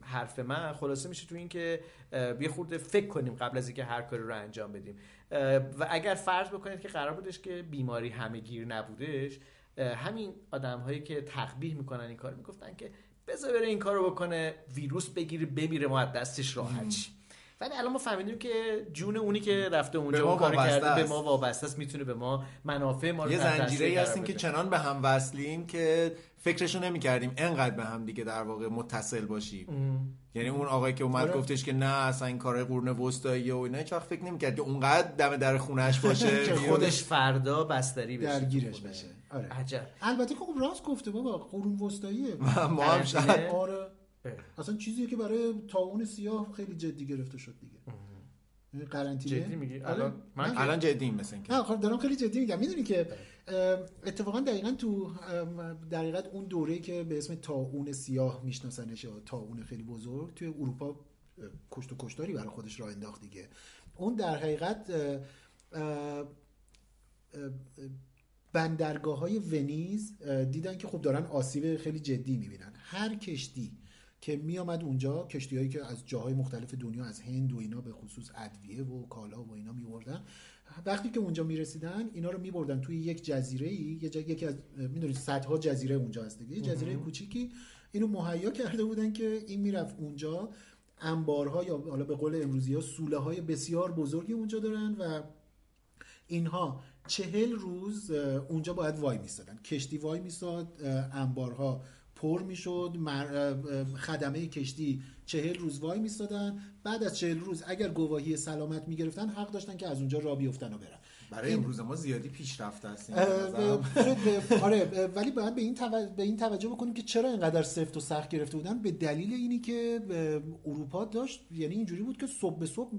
حرف من خلاصه میشه تو این که اه، یه خورده فکر کنیم قبل از اینکه هر کاری رو انجام بدیم و اگر فرض بکنید که قرار بودش که بیماری همه گیر نبودش همین آدم هایی که تقبیح می‌کنن این کار می‌گفتن که بذار بره این کارو بکنه ویروس بگیره بمیره ما از دستش راحت. ولی الان ما فهمیدیم که جون اونی که رفته به اونجا ما اون وابسته کرده به. ما وابسته است می‌تونه به ما منافع ما رو یه زنجیره هستیم که. چنان به هم وصلیم که فکرشو نمی کردیم انقدر به هم دیگه در واقع متصل باشیم یعنی اون آقایی که اومد آره. گفتش که نه اصلا این کارهای قرون وسطایی و اینا هیچ وقت فکر نمی‌کرد که اونقدر دم در خونش باشه که. خودش فردا بستری بشه درگیرش خونه. بشه. آره. عجب البته که خب راست گفته بابا قرون وسطاییه ما هم شاید؟ آره. اصلا چیزیه که برای طاعون سیاه خیلی جدی گرفته شد دیگه قرنطینه؟ جدی میگی؟ آره. الان من الان جدی مثل اینکه نه خب دارم خیلی جدی میگم. می‌دونی که اه، اتفاقا دقیقا تو دقیقا اون دوره که به اسم طاعون سیاه میشناسنش یا طاعون خیلی بزرگ توی اروپا کشت و کشتاری برای خودش راه انداخت دیگه. اون در حقیقت بندرگاه های ونیز دیدن که خب دارن آسیب خیلی جدی می‌بینن. هر کشتی که میامد اونجا کشتی هایی که از جاهای مختلف دنیا از هند و اینا به خصوص ادویه و کالا و اینا میبردن. وقتی که اونجا می‌رسیدن اینا رو میبردن توی یک جزیره ای یه جا یکی از می‌دونید صدها جزیره اونجا هست دیگه. یه جزیره کوچیکی. اینو مهیا کرده بودن که این می‌رفت اونجا. انبارها یا حالا به قول امروزی ها سوله های بسیار بزرگی اونجا دارن و اینها چهل روز اونجا باید وای میستادن. کشتی وای میستاد انبارها پر می‌شد خدمه کشتی چهل روز وای میستادن. بعد از چهل روز اگر گواهی سلامت می‌گرفتن حق داشتن که از اونجا را بیفتن و برن. برای امروز ما زیادی پیشرفته هستیم اه، آره ولی باید به این, توجه به این توجه بکنیم که چرا اینقدر سفت و سخت گرفته بودن؟ به دلیل اینی که اروپا داشت یعنی اینجوری بود که صبح به صبح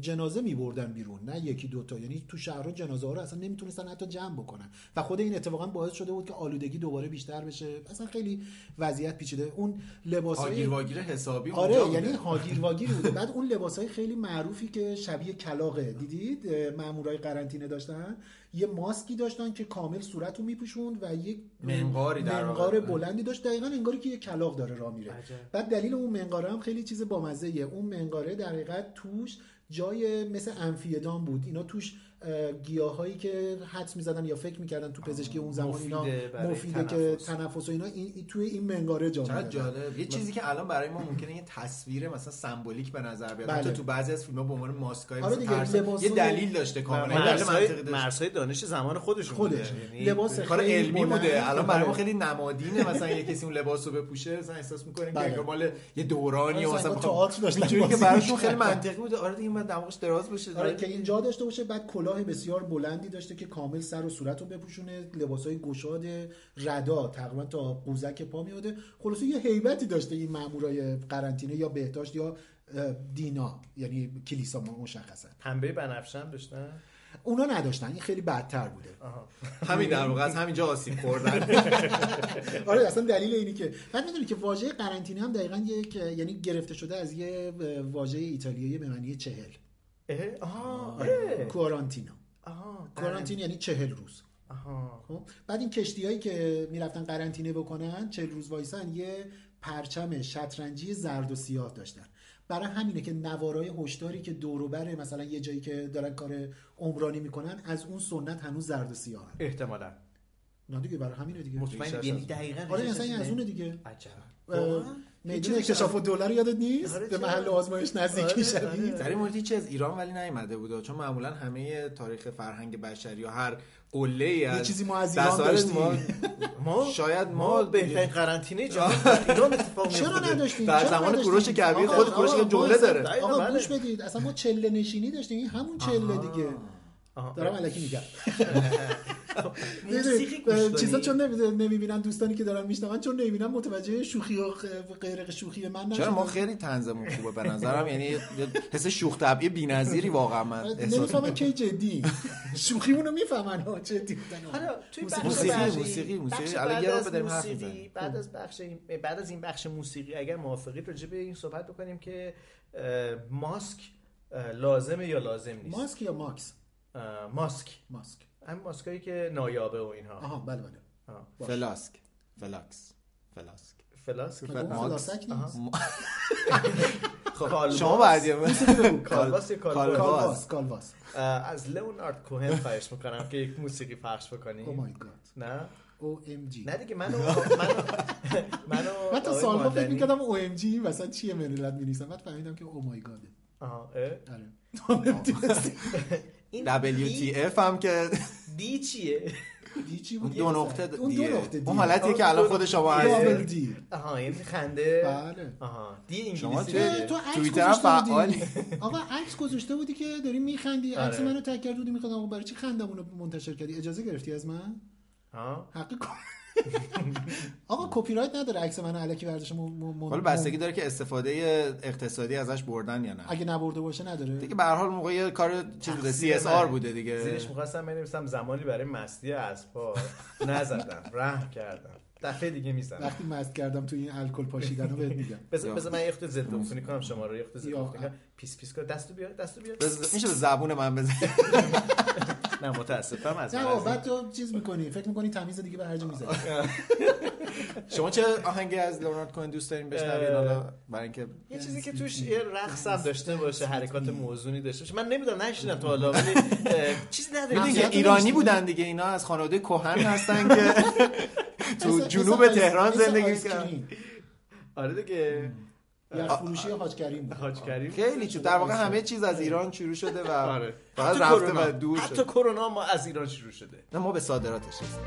جنازه میبردن بیرون نه یکی دوتا. یعنی تو شهرها جنازه ها رو اصلا نمی‌تونستن حتی جمع بکنن. و خود این اتفاقا باعث شده بود که آلودگی دوباره بیشتر بشه. اصلا خیلی وضعیت پیچیده. اون لباس هاگیر واگیر حسابی آره یعنی. هاگیر واگیر بوده. بعد اون لباس های خیلی معروفی که شبیه کلاغه دیدید؟ مامورای قرنطینه داشتن یه ماسکی داشتن که کامل صورت رو میپوشوند و یک منقاری در منقار. بلندی داشت دقیقا انگاری که یه کلاغ داره راه میره عجب. بعد دلیل اون منقاره هم خیلی چیز بامزه. اون منقاره در حقیقت توش جای مثل انفیدان بود اینا توش گیاهایی که حدس می‌زدن یا فکر می‌کردن تو پزشکی اون زمان اینا مفیده برای مفیده که تنفس. و اینا این این- توی این منقاره جا. جالب یه چیزی که الان برای ما ممکنه یه تصویر مثلا سمبولیک به نظر بیاد بله. تو بعضی از فیلم‌ها به عنوان ماسکای آره لباسای- یه دلیل داشته کاملا مرزهای داشته. مرزهای دانش زمان خودش. بوده. یعنی لباس کار علمی. بوده الان برای ما آره. خیلی نمادینه مثلا یه کسی اون لباس رو بپوشه مثلا احساس می‌کنه که بله. انگار مال یه دورانی آره، مثلا تئاتر اینجوری که براشون خیلی. منطقی بوده آره دیگه این بعد دماغش دراز بشه آره که اینجا داشته باشه بعد کلاه بسیار بلندی داشته که کامل سر و صورت رو بپوشونه. لباسای گشاد ردا تقریبا تا قوزک پا میاده خلاصه یه هیبتی داشته این مامورای قرنطینه یا بهداشت یا دینا یعنی کلیسا ما مشخصا. پنبه بنفشه هم داشتن؟ اونا نداشتن. این خیلی بدتر بوده. همین در واقع از همینجا آسیب خوردن. آره اصلا دلیل اینی که. بعد می‌دونی که واژه قرنطینه هم دقیقا یک یعنی گرفته شده از یه واژه ایتالیایی به معنی چهل. اه، آها آره. کوارانتینا. آها کوارانتین یعنی چهل روز. آها. خب بعد این کشتی هایی که می‌رفتن قرنطینه بکنن چهل روز وایسن یه پرچم شطرنجی زرد و سیاه داشتن. برای همینه که نوارای هشداری که دور و بر مثلا یه جایی که دارن کار عمرانی می‌کنن از اون سنت هنوز زرد و سیاه احتمالا. نه دیگه برای همینه دیگه. مطمئن یعنی دقیقاً آره مثلا از. اونه دیگه. عجب. میدون اکتشاف و دلار یادت نیست آره به؟ محل آزمایش نزدیکی آره، شدی آره. در این مورد از ایران ولی نیومده بوده چون معمولا همه تاریخ فرهنگ بشری و هر قله ای یه از چیزی ما از ایران داشتیم. ما ما شاید ما بهترین قرنطینه جهان در ایران اتفاق چرا نداشتیم در زمان؟ کوروش کبیر خود کوروش یه جمله. داره آقا بله. گوش بدید اصلا ما چله نشینی داشتیم این همون چله دیگه. دارم علکی میگم موسیقی گوش؟ چیزا چون نمی‌بینن دوستانی که دارن میشنون چون نمی‌بینن متوجه شوخی و غیر شوخی من چرا ما. خیلی تنظمون خوبه به نظرم یعنی حس شوخ طبعی بی‌نظیری واقعا من احساس نمی‌فهمن کی جدی شوخیمونو می‌فهمن ها جدی. حالا توی موسیقی، موسیقی، موسیقی. الان بعد یه رو از حرف. بعد از بخش این بعد از این بخش موسیقی اگر موافقید راجع به این صحبت بکنیم که ماسک لازمه یا لازم نیست ماسک یا ماکس ماسک ماسک همین ماسکایی که نایابه و اینها. آها بله بله. آه. فلاسک. فلاکس فلاسک. فلاسک. فلاسک. نیست. کالباس. شما بعدی کالباس یا کالباس؟ کالواس کالواس اه، از لئونارد کوهن خواهش می‌کنم که یک موسیقی پخش او بکنی my God نه؟ OMG نه دیگه منو منو منو من تا آقای سالها فکر می‌کردم او ام جی مثلا چیه؟ ملت می‌نویسن بعد فهمیدم که او مای گاده آها اه. آره. WTF هم که دی چیه؟ دی چی بود دو نقطه اون دو نقطه اون حالتیه که الان خود شما هستید دی آها این خنده بله. آها دی انگلیسی؟ تو عکس توییتر هم گذاشته بودی. فعالی. آقا عکس گذاشته بودی که داری میخندی. عکس آره. منو تک کرد بودی می‌خواد. آقا برای چی خندمون رو منتشر کردی؟ اجازه گرفتی از من؟ آها. حق آقا کپی رایت نداره عکس منو الکی ورزش. حالا بستگی داره که استفاده اقتصادی ازش بردن یا نه. اگه نبرده باشه نداره. دیگه به هر حال موقع یه کار چیز بوده تقصیر CSR من. بوده دیگه. زیرش می‌خواستم بنویسم زمانی برای مستی اسبا نزدم رحم کردم. دفعه دیگه می‌زنم. وقتی مست کردم تو این الکل پاشیدن رو بهت میگم. بذار بذار من خود ضد عفونی کنم شما رو خود ضد. عفونی کنم. پیس پیس کنم دستو بیار دستو بیار. میشه به زبون من بزنی نه متاسفم از نه بعد تو چیز می‌کنی فکر می‌کنی تمیز دیگه به هر جا می‌زنی. شما چه آهنگی از لئونارد کوهن دوست دارین بشنوین؟ حالا برای اینکه یه چیزی که توش یه رقص هم داشته باشه حرکات موزونی داشته باشه. من نمی‌دونم نشیدم تا حالا ولی اه، چیزی نداره ایرانی؟ بودن دیگه اینا از خانواده کهن هستن که تو جنوب تهران زندگی کریم. آره دیگه. یخ فروشی حاج کریم. حاج کریم خیلی چون در واقع همه چیز از ایران شروع شده و آره. فقط حتی رفته کرونا. و دور حتی شده. کرونا ما از ایران شروع شده. نه ما به صادراتش رسیدیم.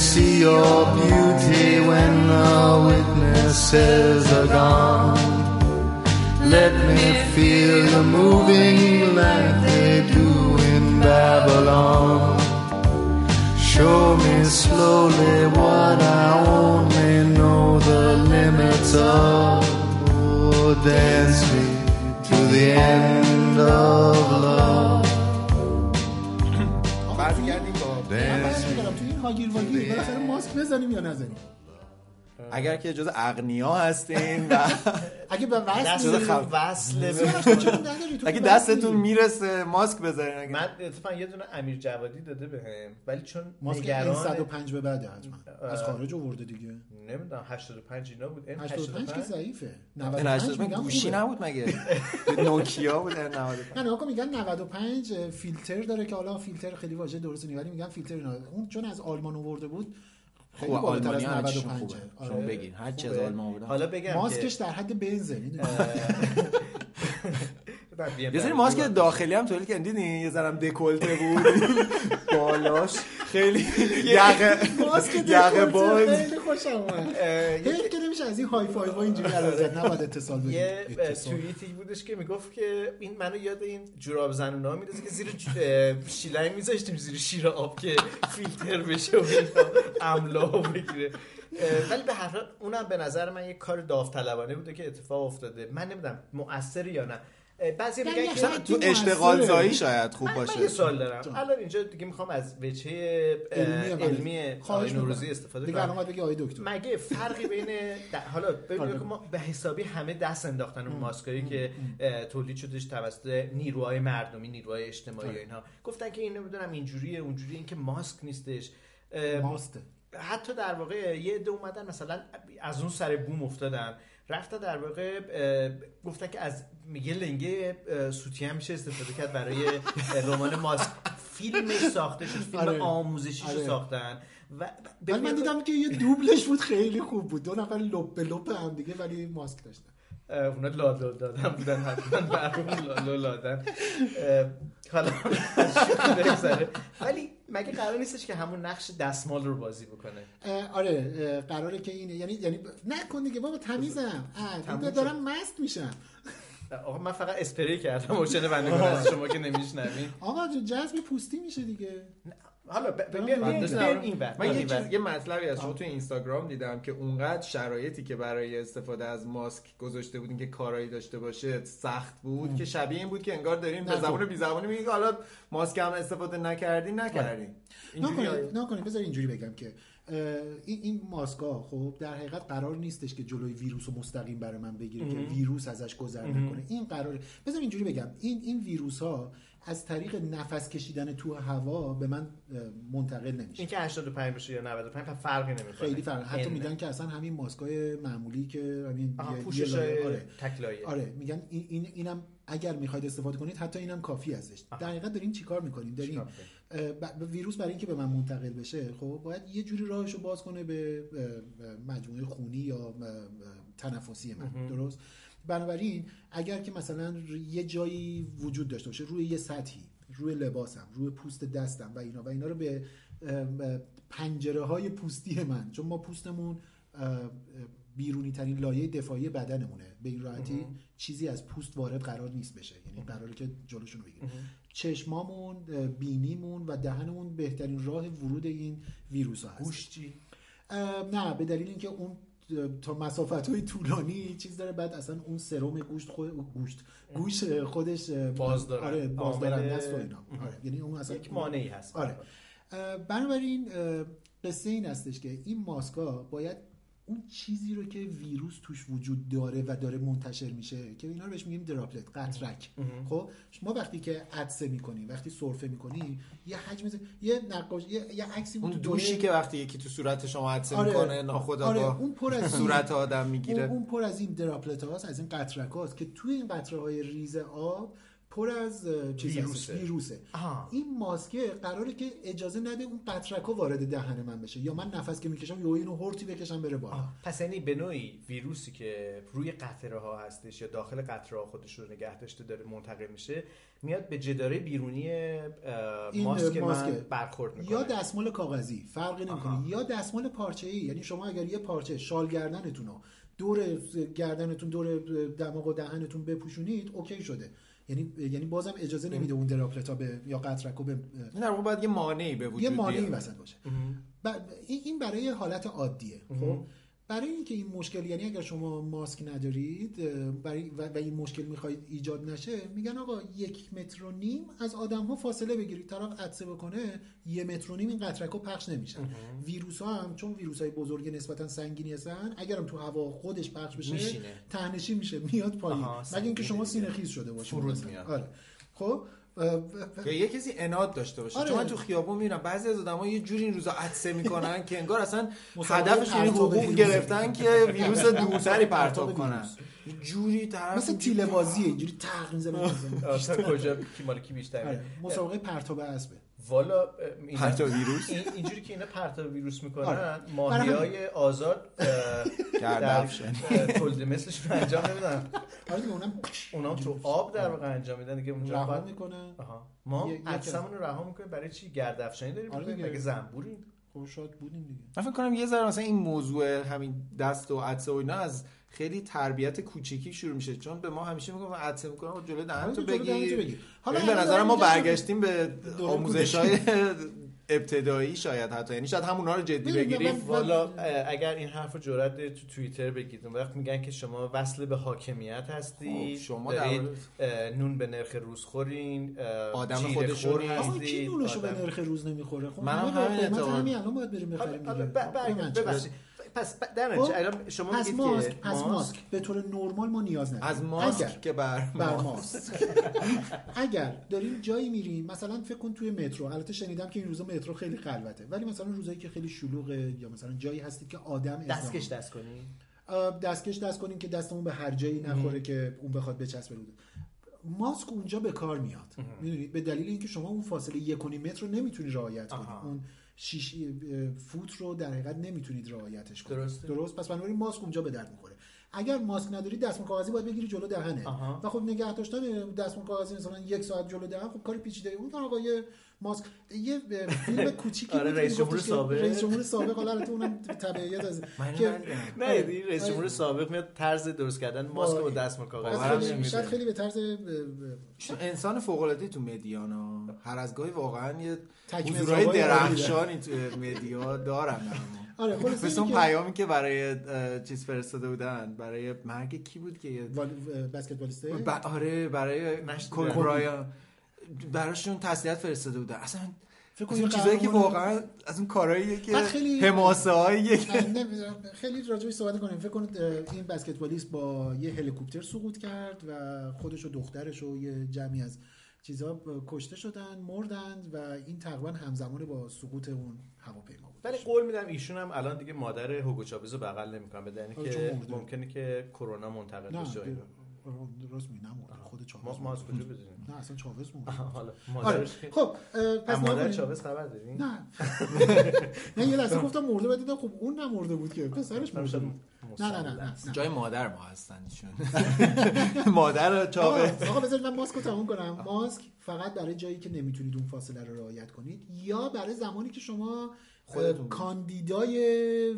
see your beauty when the witnesses are gone. Let me feel you moving like they do in Babylon. Show me slowly what I only know the limits of. Oh, dance me to the end of love. هاگیر واگیر بالاخره ماسک بزنیم یا نزنیم؟ اگر که جز اغنیا هستین و اگه به وصل؟ تو اگه دستتون. می‌رسه ماسک بذارین من اتفاقا یه دونه امیر جوادی داده بهم ولی چون ماسک نگران 105 به بعده حتما. از خارج آورده دیگه. نمی‌دونم 85 اینا بود این 85 که ضعیفه. این 95 هشتاد میگم گوشی. نبود مگه؟ نوکیا بود نه 95 نه نگاه کن میگن 95 فیلتر داره که حالا فیلتر خیلی واژه درستی نیست ولی میگن فیلتر اینا. اون چون از آلمان آورده بود خیلی بالاتر آلمانی از همه چیشون 95 خوبه. آره. شما بگین هر چی از خوبه. آلمان بودن حالا بگم ماسکش در حد بنزه می‌دونی یه سری ماسک داخلی هم تولید کردن. دیدین یه ذرم دکولته بود. بالاش. خیلی یقه ماسک یقه باز. خیلی خوشم اومد. که نمیشه از این high five ها اینجوری زد. نباید اتصال بدیم. یه. توییتی بودش که می‌گفت که این منو یاد این جوراب زنونا میندازه که زیر شیلنگ میذاشتیم زیر شیر آب که فیلتر بشه و املاح بگیره. ولی به هر حال اونم به نظر من یه کار داوطلبانه بوده که اتفاق افتاده. من نمی‌دونم مؤثر یا نه. بعضی یعنی میگن که مثلا تو. اشتغال زایی شاید خوب من, من باشه یه سوال دارم جان. الان اینجا دیگه می‌خوام از وجهه علمی آقای نوروزی. استفاده دیگه کنم الان بگی آقای دکتر مگه فرقی بین حالا ببینید آره. که ما به حسابی همه دست انداختن اون ماسکایی که تولید شدش توسط نیروهای مردمی نیروهای اجتماعی و آره. اینها گفتن که این نمی‌دونم اینجوریه اونجوریه این که ماسک نیستش اه، ماسته حتی در واقع یه عده اومدن مثلا از اون سر بوم افتادن رفتن در واقع اه، گفتن که از یه لنگه سوتی هم میشه استفاده کرد برای رمان ماسک فیلمش ساخته شد فیلم آره. آموزشیشو آره. ساختن و ولی من دیدم که یه دوبلش بود خیلی خوب بود دو نفر لپ به لپ هم دیگه ولی ماسک داشتن اونا لالو دادن بودن حتما برام لالو لادن حالا. ولی مگه قرار نیستش که همون نقش دستمال رو بازی بکنه؟ آره قراره که اینه. یعنی یعنی نکن دیگه بابا تمیزم. دارم مست میشم. آقا من فقط اسپری کردم. و شنوندگان از شما که نمیشنوین. آقا جذب پوستی میشه دیگه. حالا ب- ب- دارم بیاین- میگم. بیاین- بیاین این ور. من یه, چیز-. یه مطلبی از شما تو اینستاگرام دیدم که اونقدر شرایطی که برای استفاده از ماسک گذاشته بودین که کارایی داشته باشه سخت بود که شبیه این بود که انگار دارین به زبان. بی زبانی میگین که حالا ماسک هم استفاده نکردین نکردین. اینجوری نکنید بذار اینجوری بگم که این این ماسکا خب در حقیقت قرار نیستش که جلوی ویروس رو مستقیم برای من بگیره که ویروس ازش گذر نکنه. این قرار بذار اینجوری بگم. این این ویروس ها از طریق نفس کشیدن تو هوا به من منتقل نمیشه. این که 85 بشه یا 95 پس فرقی نمی‌کنه. خیلی فرق. حتی میگن که اصلا همین ماسکای معمولی که همین پوشش آره. تکلایه آره میگن این, این اینم اگر می‌خواید استفاده کنید حتی اینم کافی ازش. در حقیقت داریم چیکار می‌کنیم داریم ویروس برای اینکه به من منتقل بشه خب باید یه جوری راهشو باز کنه به مجموعه خونی یا تنفسی من. درست؟ بنابراین اگر که مثلا یه جایی وجود داشته باشه روی یه سطحی روی لباسم روی پوست دستم و اینا و اینا رو به پنجره های پوستی من چون ما پوستمون بیرونی ترین لایه دفاعی بدنمونه. به این راحتی چیزی از پوست وارد قرار نیست بشه. یعنی قراره که جلوشون بگیره چشمامون بینیمون و دهنمون بهترین راه ورود این ویروس ها هست نه به دلیل اینکه اون تا مسافت های طولانی چیز داره بعد اصلا اون سرم گوشت خود گوشت گوش خودش اه، بازدارن. آره بازدارنده عامل- است و اینا. آره یعنی اون اصلا یک مانعی هست. آره. بنابراین قصه این هستش که این ماسکا باید اون چیزی رو که ویروس توش وجود داره و داره منتشر میشه که اینا رو بهش میگیم دراپلت قطرک. خب ما وقتی که عدسه می‌کنیم وقتی سرفه می‌کنیم یه حجم یه نقاش یه, یه عکسی بود اون دوشی که وقتی یکی تو صورت شما عدسه آره. می‌کنه ناخودآگاه آره، اون پر از این- صورت آدم اون, می‌گیره. اون پر از این دراپلت هاست از این قطرک هاست که توی این قطره های ریز آب پر از چیز ویروسه. ویروسه. این ماسکه قراره که اجازه نده اون قطرک ها وارد دهن من بشه. یا من نفس که می‌کشم یا اینو هورتی بکشم بره بالا. پس یعنی به نوعی ویروسی که روی قطره ها هستش یا داخل قطره ها خودش رو نگه داشته داره منتقل میشه میاد به جداره بیرونی ماسک ماسکه. من برخورد می‌کنه. یا دستمال کاغذی فرقی. نمی‌کنه. یا دستمال پارچه ای یعنی شما اگر یه پارچه شال گردنتون رو دور گردنتون دور دماغ و دهنتون بپوشونید اوکی شده. یعنی یعنی بازم اجازه نمیده اون دراپلت ها به یا قطرک ها به در واقع باید یه مانعی به وجود یه مانعی. وسط باشه. این برای حالت عادیه. خب. برای اینکه این مشکل یعنی اگر شما ماسک ندارید برای و, و این مشکل می‌خواید ایجاد نشه میگن آقا یک متر و نیم از آدم ها فاصله بگیرید. طرف عدسه بکنه یه متر و نیم این قطرک ها پخش نمیشن ویروس ها هم چون ویروس های بزرگ نسبتا سنگینی هستن اگرم تو هوا خودش پخش بشه میشینه. تهنشین میشه میاد پایین. مگه اینکه شما سینه خیز شده باشه. آره. خب؟ که یه کسی اناد داشته باشه. آره. چون من تو خیابون می‌بینم بعضی از آدم‌ها یه جوری این روزا عطسه می‌کنن که انگار اصلا هدفش پرتاب حقوق. گرفتن که ویروس دورتری پرتاب کنن. جوری طرف مثل تیله بازیه اینجوری تق می‌زنه تا کجا؟ کی مال کی بیشتر آره مسابقه پرتاب اسبه. والا اینا- پرتاب ویروس؟ این- اینجوری که اینا پرتاب ویروس می‌کنن آره. ماهی های آزاد اه، گرد در. اه، تولید مثلشون انجام نمیدن آره اونم اونا تو آب در واقع انجام میدن دیگه اونجا رها می‌کنه. ما عدسمون رو رها می‌کنیم برای چی گرد افشانی داریم آره. مگه زنبوریم خب شاید بودیم دیگه من فکر کنم یه ذره مثلا این موضوع همین دست و عدسه و اینا از خیلی تربیت کوچیکی شروع میشه. چون به ما همیشه میگن می‌کنم جلوی دهنتو آره، جلوی دهنتو بگیر. بگیر. حالا حالا به نظر ما برگشتیم به آموزش های ابتدایی شاید حتی. یعنی شاید همونا رو جدی بگیریم. من- والا اگر این حرف رو جرأت دارید تو توییتر بگید اون وقت میگن که شما وصل به حاکمیت هستید خب، شما دارید نون به نرخ روز خورین آدم آقا هستید، کی نونشو به نرخ روز نمی‌خوره؟ خب قیمت اعتقاد. همین الان باید بریم بخریم پس در خب، الان شما میگید ماسک که پس ماسک؟ به طور نرمال ما نیاز نداریم. از ماسک اگر که بر بر ماسک. ماسک. اگر داریم جایی میریم مثلا فکر کن توی مترو البته شنیدم که این روزا مترو خیلی خلوته ولی مثلا روزایی که خیلی شلوغه یا مثلا جایی هستید که آدم دستکش دست کنی؟ آه، دستکش دست کنیم که دستمون به هر جایی نخوره که اون بخواد بچسبه رو. ماسک اونجا به کار میاد. می‌دونید به دلیل اینکه شما اون فاصله یک متر رو نمی‌تونی رعایت آها. اون شیش فوت رو در حقیقت نمی‌تونید رعایتش کنید. درسته. درست؟ پس بنابراین ماسک اونجا به درد می‌خوره. اگر ماسک نداری دستمال کاغذی باید بگیری جلو دهنه. آها. و خب نگه داشتن دستمال کاغذی مثلا یک ساعت جلو دهن خب کار پیچیده اون آقا یه ماسک یه فیلم کوچیکی آره، رئیس جمهور سابق. رئیس جمهور سابق حالا البته اونم تبعیت از که- ندیدم. نه دیدی رئیس آره. جمهور سابق میاد طرز درست کردن ماسک با کاغذی باورم خیلی- نمیشه. شاید خیلی به طرز انسان فوق العاده تو مدیانا هر از گاهی واقعا یه مصرفای درخشانی تو مدیا دارن. آره مثل اون که- پیامی که برای چیز فرستاده بودن برای مرگ کی بود که بسکتبالیسته ب... آره برای نشنیدم. براشون تسلیت فرستاده بودن اصلا فکر کن از اون یه چیزایی که واقعا از اون کارهاییه که خیلی- حماسه هایی که خیلی راجعش صحبت کنیم فکر کنید این بسکتبالیست با یه هلیکوپتر سقوط کرد و خودش و دخترش و یه جمعی از چیزها ب- کشته شدن مردند و این تقریبا همزمان با سقوط اون هواپیما بود. ولی قول میدم ایشون هم الان دیگه مادر هوگو چاوز رو بغل نمی‌کنه به دلیلی آره، که مرده. ممکنه که کرونا منتقل بشه. راست می نمرد خود چاوز ما ما از. کجا بدونیم؟ نه اصلا چاوز مرد حالا آره خب اه، پس مادر. چاوز خبر دارین نه. نه یه لحظه گفتم مرده بعد دیدم خب اون نمرده بود که پسرش مرده بود. نه نه نه. جای مادر ما هستن ایشون. مادر آقا آقا بذارید من ماسک رو تموم کنم. ماسک فقط برای جایی که نمی‌تونید اون فاصله رو رعایت کنید یا برای زمانی که شما خودتون کاندیدای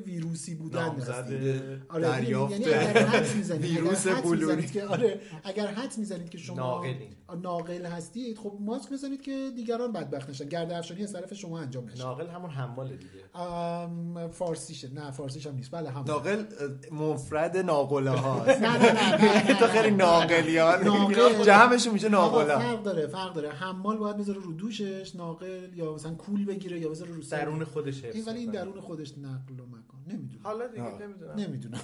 ویروسی بودن هستید. آره دریافت یعنی اگر می‌زنید ویروس بلوری. که آره اگر حدس می‌زنید که شما ناقلین. ناقل هستید خب ماسک بزنید که دیگران بدبخت نشن. گرد افشانی از طرف شما انجام نشه ناقل همون حماله دیگه. فارسیشه. نه فارسیش هم نیست. بله هم ناقل مفرد ناقله هاست نه نه تو خیلی ناقلیان ناقل. جمعشون میشه ناقلا فرق داره فرق داره. حمال باید بذاره رو دوشش ناقل یا مثلا کول بگیره یا بذاره رو درون خودش این ولی این. درون خودش نقل و مکان نمی‌دونم حالا دیگه آه. نمی‌دونم نمی‌دونم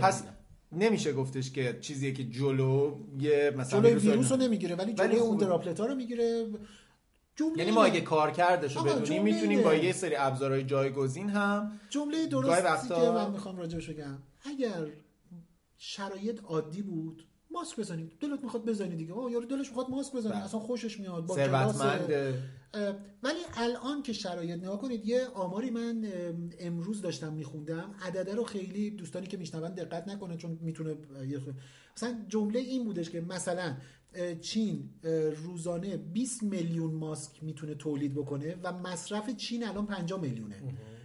پس. نمیشه گفتش که چیزیه که جلو یه مثلا جلوی ویروس رو- نمی‌گیره ولی ولی جلوی اون. دراپلت ها رو می‌گیره جمله یعنی ما اگه کار کردش رو بدونیم می‌تونیم. با یه سری ابزارهای جایگزین هم جمله درستی وقتا- که من می‌خوام راجعش بگم اگر شرایط عادی بود ماسک بزنید. دلت می‌خواد بزنی دیگه. آه یارو دلش می‌خواد ماسک بزنه. بله. اصلا خوشش میاد. با ولی الان که شرایط نگاه کنید یه آماری من ام، امروز داشتم میخوندم. عدده رو خیلی دوستانی که میشنون دقت نکنه چون می‌تونه مثلا جمله این بودش که مثلا چین روزانه 20 میلیون ماسک می‌تونه تولید بکنه و مصرف چین الان 50 میلیونه.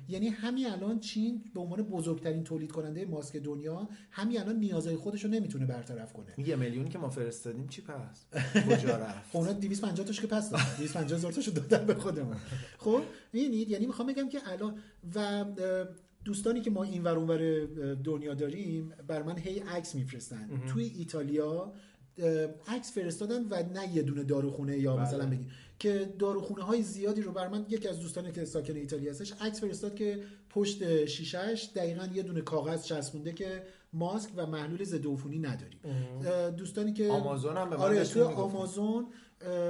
یعنی همین الان چین به عنوان بزرگترین تولید کننده ماسک دنیا همین الان نیازهای خودش رو نمی‌تونه برطرف کنه. یه میلیونی که ما فرستادیم چی پس؟ کجا رفت؟ اونا 250 تاشو که پس دادن. 250 هزار تاشو دادن به خودمون. خب می‌بینید یعنی می‌خوام بگم که الان و دوستانی که ما این ور اونور دنیا داریم بر من هی عکس میفرستن. توی ایتالیا عکس فرستادن و نه یه دونه داروخونه یا مثلا بگی که داروخونه های زیادی رو بر من یکی از دوستانی که ساکن ایتالیا هستش عکس فرستاد که پشت شیشهش دقیقا یه دونه کاغذ چسبونده که ماسک و محلول ضد عفونی نداریم. دوستانی که آمازون هم به آره می‌گفتن. آمازون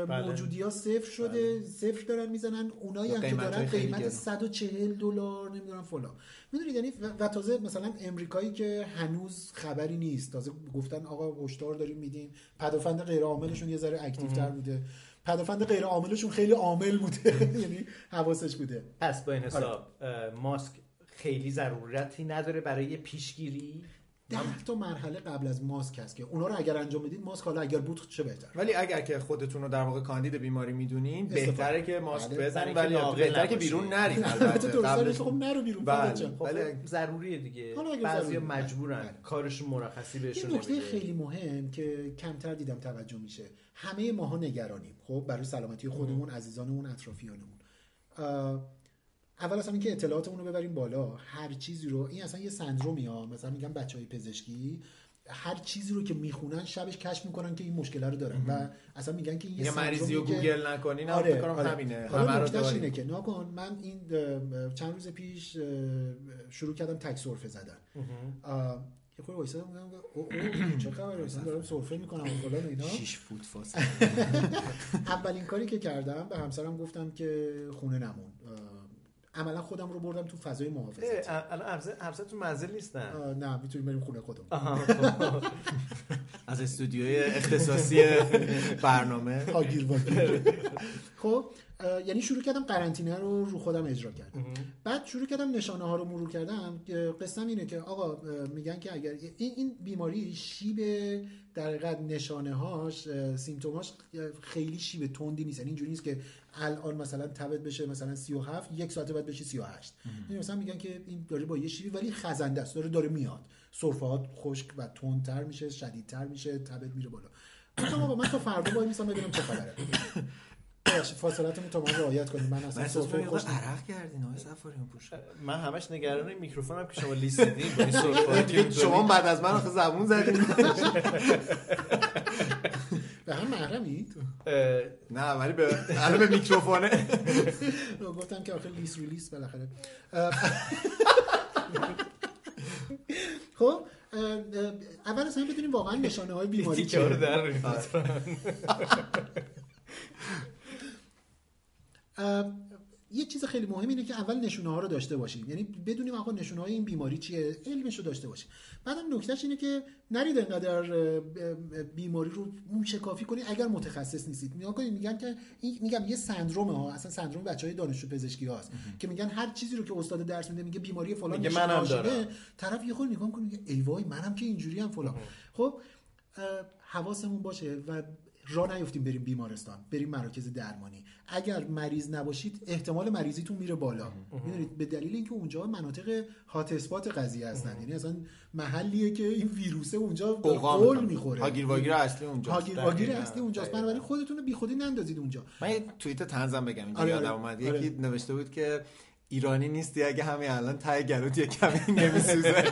بله. موجودی ها صفر شده صفر دارن می‌زنن اونایی هم که دارن قیمت گرون. 140 دلار نمی‌دونم فلان. می‌دونید یعنی و- و تازه مثلا امریکایی که هنوز خبری نیست. تازه گفتن آقا هشدار داریم میدیم. پدافند غیر عاملشون یه ذره اکتیو تر بوده. پدافند غیر عاملشون خیلی عامل بوده. یعنی حواسش بوده. پس با این حساب ماسک خیلی ضرورتی نداره برای پیشگیری؟ ده تا مرحله قبل از ماسک هست که اونا رو اگر انجام بدید ماسک حالا اگر بود چه بهتر ولی اگر که خودتون رو در واقع کاندید بیماری می‌دونین. بهتره که ماسک بله. برای ولی بهتره که. بیرون نرین البته قبلش خب نرو بیرون بله. خب ولی- ضروریه دیگه بعضی. مجبورن بله. کارشون مرخصی یه بهشون نکته نمیده. خیلی مهم که کمتر دیدم توجه میشه همه ماها نگرانیم خب برای سلامتی خودمون عزیزانمون اطرافیانمون اول اصلا اینکه اطلاعاتمون رو ببریم بالا هر چیزی رو این اصلا یه سندرومی ها مثلا میگن بچه های پزشکی هر چیزی رو که می‌خونن شبش کشف می‌کنن که این مشکل رو دارن و اصلا میگن که این یه مریضی رو گوگل نکنین آره فکر کنم آره. همینه حالا. اینه که ناکن من این چند روز پیش شروع کردم تک سرفه زدن. یه خورده وایسادم میگم او او چه خبره؟ مثلا دارم سرفه می‌کنم و فلان اینا. 6 فوت فاصله. اولین کاری که کردم به همسرم گفتم که خونه نمون. عملا خودم رو بردم تو فضای محافظتی اه، الان همسر تو منزل نیستن. نه می‌تونیم بریم خونه خودم از استودیوی اختصاصی برنامه. خب یعنی شروع کردم قرنطینه رو رو خودم اجرا کردم. بعد شروع کردم نشانه ها رو مرور کردم قصم اینه که آقا میگن که اگر این این بیماری شیب در حقیقت نشانه هاش سیمتوماش خیلی شیب تندی نیست. یعنی اینجوری نیست که الان مثلا تبت بشه مثلا 37 یک ساعت بعد بشه 38 یعنی مثلا میگن که این داره با یه شیبی ولی خزنده است. داره داره میاد. سرفهات خشک و تندتر میشه شدیدتر میشه تبت میره بالا. گفتم آقا من تا فردا وای میسم ببینم چه خبره. فاصلتون تا ما رعایت کنید من من اصلا می‌کنم خوش عرق کردین آقای سفاریان پوش من همش نگران این میکروفونم که شما لیست دیدین با این شما بعد از من آخه زبون زدین. به هم محرمید اه، نه ولی به الان به میکروفونه. گفتم که آخه لیس ریلیس بالاخره. خب اول اصلا بدونیم واقعا نشانه های بیماری رو چیه در یه چیز خیلی مهم اینه که اول نشونه ها رو داشته باشیم یعنی بدونیم آقا نشونه های این بیماری چیه؟ علمش رو داشته باشیم بعدم نکتهش اینه که نرید انقدر بیماری رو موشکافی کنید اگر متخصص نیستید. نگاه کنید میگن که این میگم یه سندرومه ها اصلا سندروم بچهای دانشجو پزشکی هاست که میگن هر چیزی رو که استاد درس میده میگه بیماری فلان میگه منم دارم. طرف یه خورده نگاه کنه میگه ای وای منم که اینجوری هم فلان. خب حواسمون باشه و راه نیفتیم بریم بیمارستان بریم مراکز درمانی. اگر مریض نباشید احتمال مریضیتون میره بالا. می‌دونید به دلیل اینکه اونجا مناطق هات اسپات قضیه هستن. یعنی اصلا محلیه که این ویروسه اونجا قول. می‌خوره. هاگیر واگیر اصلی اونجاست. هاگیر واگیر. اصلی اونجاست. دقیقاً. بنابراین خودتون رو بیخودی نندازید اونجا. من توییت تنزم بگم. اینجا آره، یادم آره. اومد آره. یکی نوشته بود که ایرانی نیستی اگه همین الان ته گلوت یه کمی نمیسوزه.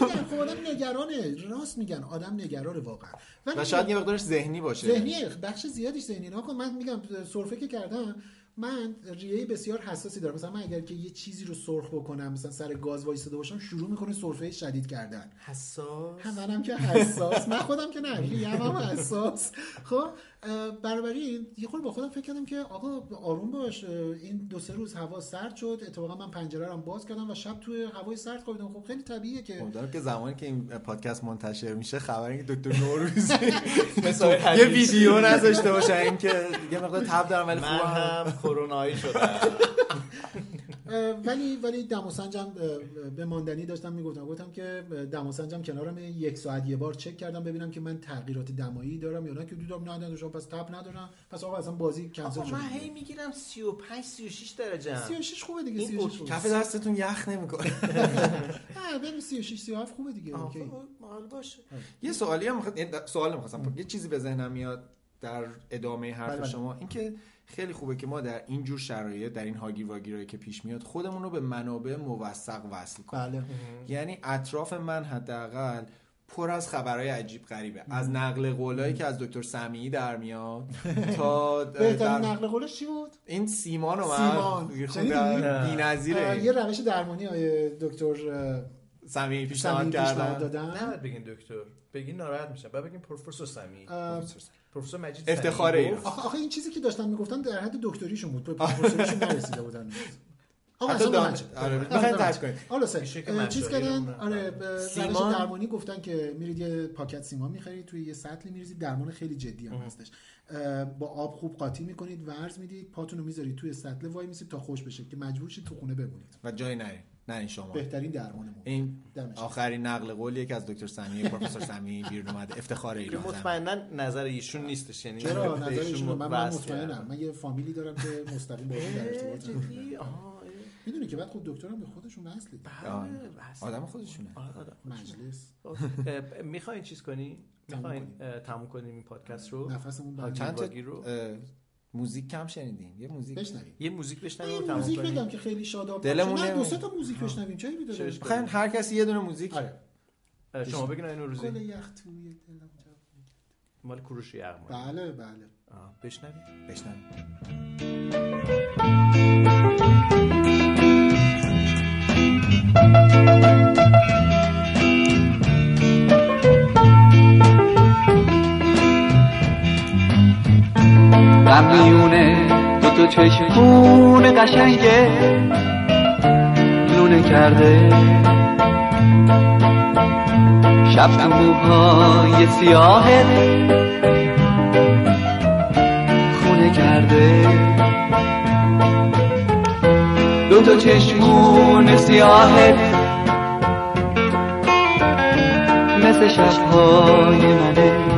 میگن خب آدم نگرانه. راست میگن آدم نگرانه واقعا. ولی و شاید یه مقدارش ذهنی باشه. ذهنیه بخش زیادیش ذهنی. نکن من میگم سرفه که کردم من ریه بسیار حساسی دارم. مثلا من اگر که یه چیزی رو سرخ بکنم مثلا سر گاز وایساده باشم شروع می‌کنه سرفه شدید کردن. حساس؟ هم منم که حساس. من خودم که نه ریه هم حساس. خب؟ اه، بنابراین یه خورده با خودم فکر کردم که آقا آروم باش این دو سه روز هوا سرد شد اتفاقا من پنجره رو باز کردم و شب توی هوای سرد خوابیدم. خب خیلی طبیعیه که امیدوارم که زمانی که این پادکست منتشر میشه خبر این که دکتر نوروزی مثل یه. ویدیو نذاشته باشه این که یه مقدار تب دارم ولی من خوبم هم کرونایی شدم. ولی ولی دم و سنجم اه، به ماندنی داشتم می‌گفتم. گفتم که دم و سنجم کنارم یک ساعت یه بار چک کردم ببینم که من تغییرات دمایی دارم یا نه که دیدم نه نداشتم پس تب ندارم. پس آقا اصلا بازی کنسل شد من هی می‌گیرم 35 36 درجه 36 خوبه دیگه این 36 خوبه. کف دستتون یخ نمی‌کنه. نه بریم 36 37 خوبه دیگه اوکی. مال باشه. یه سوالی هم می‌خواد- سوال می‌خواستم. یه چیزی به ذهنم میاد در ادامه بله، حرف بله. شما. اینکه خیلی خوبه که ما در این جور شرایط در این هاگیر واگیرایی که پیش میاد خودمون رو به منابع موثق وصل کنیم. بله. یعنی اطراف من حداقل پر از خبرهای عجیب غریبه. از نقل قولایی که از دکتر سمیعی در میاد تا بهترین در- نقل قولش چی بود؟ این سیمان رو سیمان. من؟ اه، بی‌نظیره. یه روش درمانی دکتر سمیعی پیشنهاد سمیعی کردن. دادن. نباید بگین دکتر. بگین ناراحت میشن. بعد بگین پروفسور سمی اه، پروفسور مجید افتخار. گفت. آخه, آخه این چیزی که داشتن می‌گفتن در حد دکتریشون بود به پروفسوریشون نرسیده بودن آقا اصلا. آره، آره، ترک شد. کنید. حالا سه ایشون که اه، چیز کردن. آره سیمان. درمانی گفتن که میرید یه پاکت سیمان می‌خرید توی یه سطلی میریزید درمان خیلی جدی هم هستش با آب خوب قاطی می‌کنید ورز می‌دید پاتون رو می‌ذارید توی سطل وای میسید تا خوش بشه که مجبور شید تو خونه بمونید و جای نرین نه شما بهترین درمان ما این دمش. آخرین نقل قولیه که از دکتر سمیعی پروفسور سمیعی بیرون اومده افتخار ایران. مطمئنا نظر ایشون نیستش یعنی چرا نظر ایشون من, من مطمئنم. من یه فامیلی دارم که مستقیم باهاشون در ارتباطم؟ آها، می‌دونی که بعد خود دکترم به خودشون وصله. بله، وصل. آدم خودشونه آره، آره. مجلس می‌خواین چیز کنی تموم می‌خواین تموم کنیم این پادکست رو نفسمون رو. موزیک کم شنیدین. یه موزیک بشنویم. یه موزیک بشنویم و یه تموم موزیک کنیم. بگم که خیلی شاداب دلمون. نه دو سه تا موزیک بشنویم. چه می‌دونه. بخواین هر کسی یه دونه موزیک. آره. اه، شما بگین این گل روزی یخ توی دلم جا. مال کوروش یغما بله بله. آه، بشنویم. بشنویم. غم میونه دو تا چشمون قشنگه لونه کرده شب تو موهای سیاهت خونه کرده دو تا چشمون سیاهت مثل شبهای منه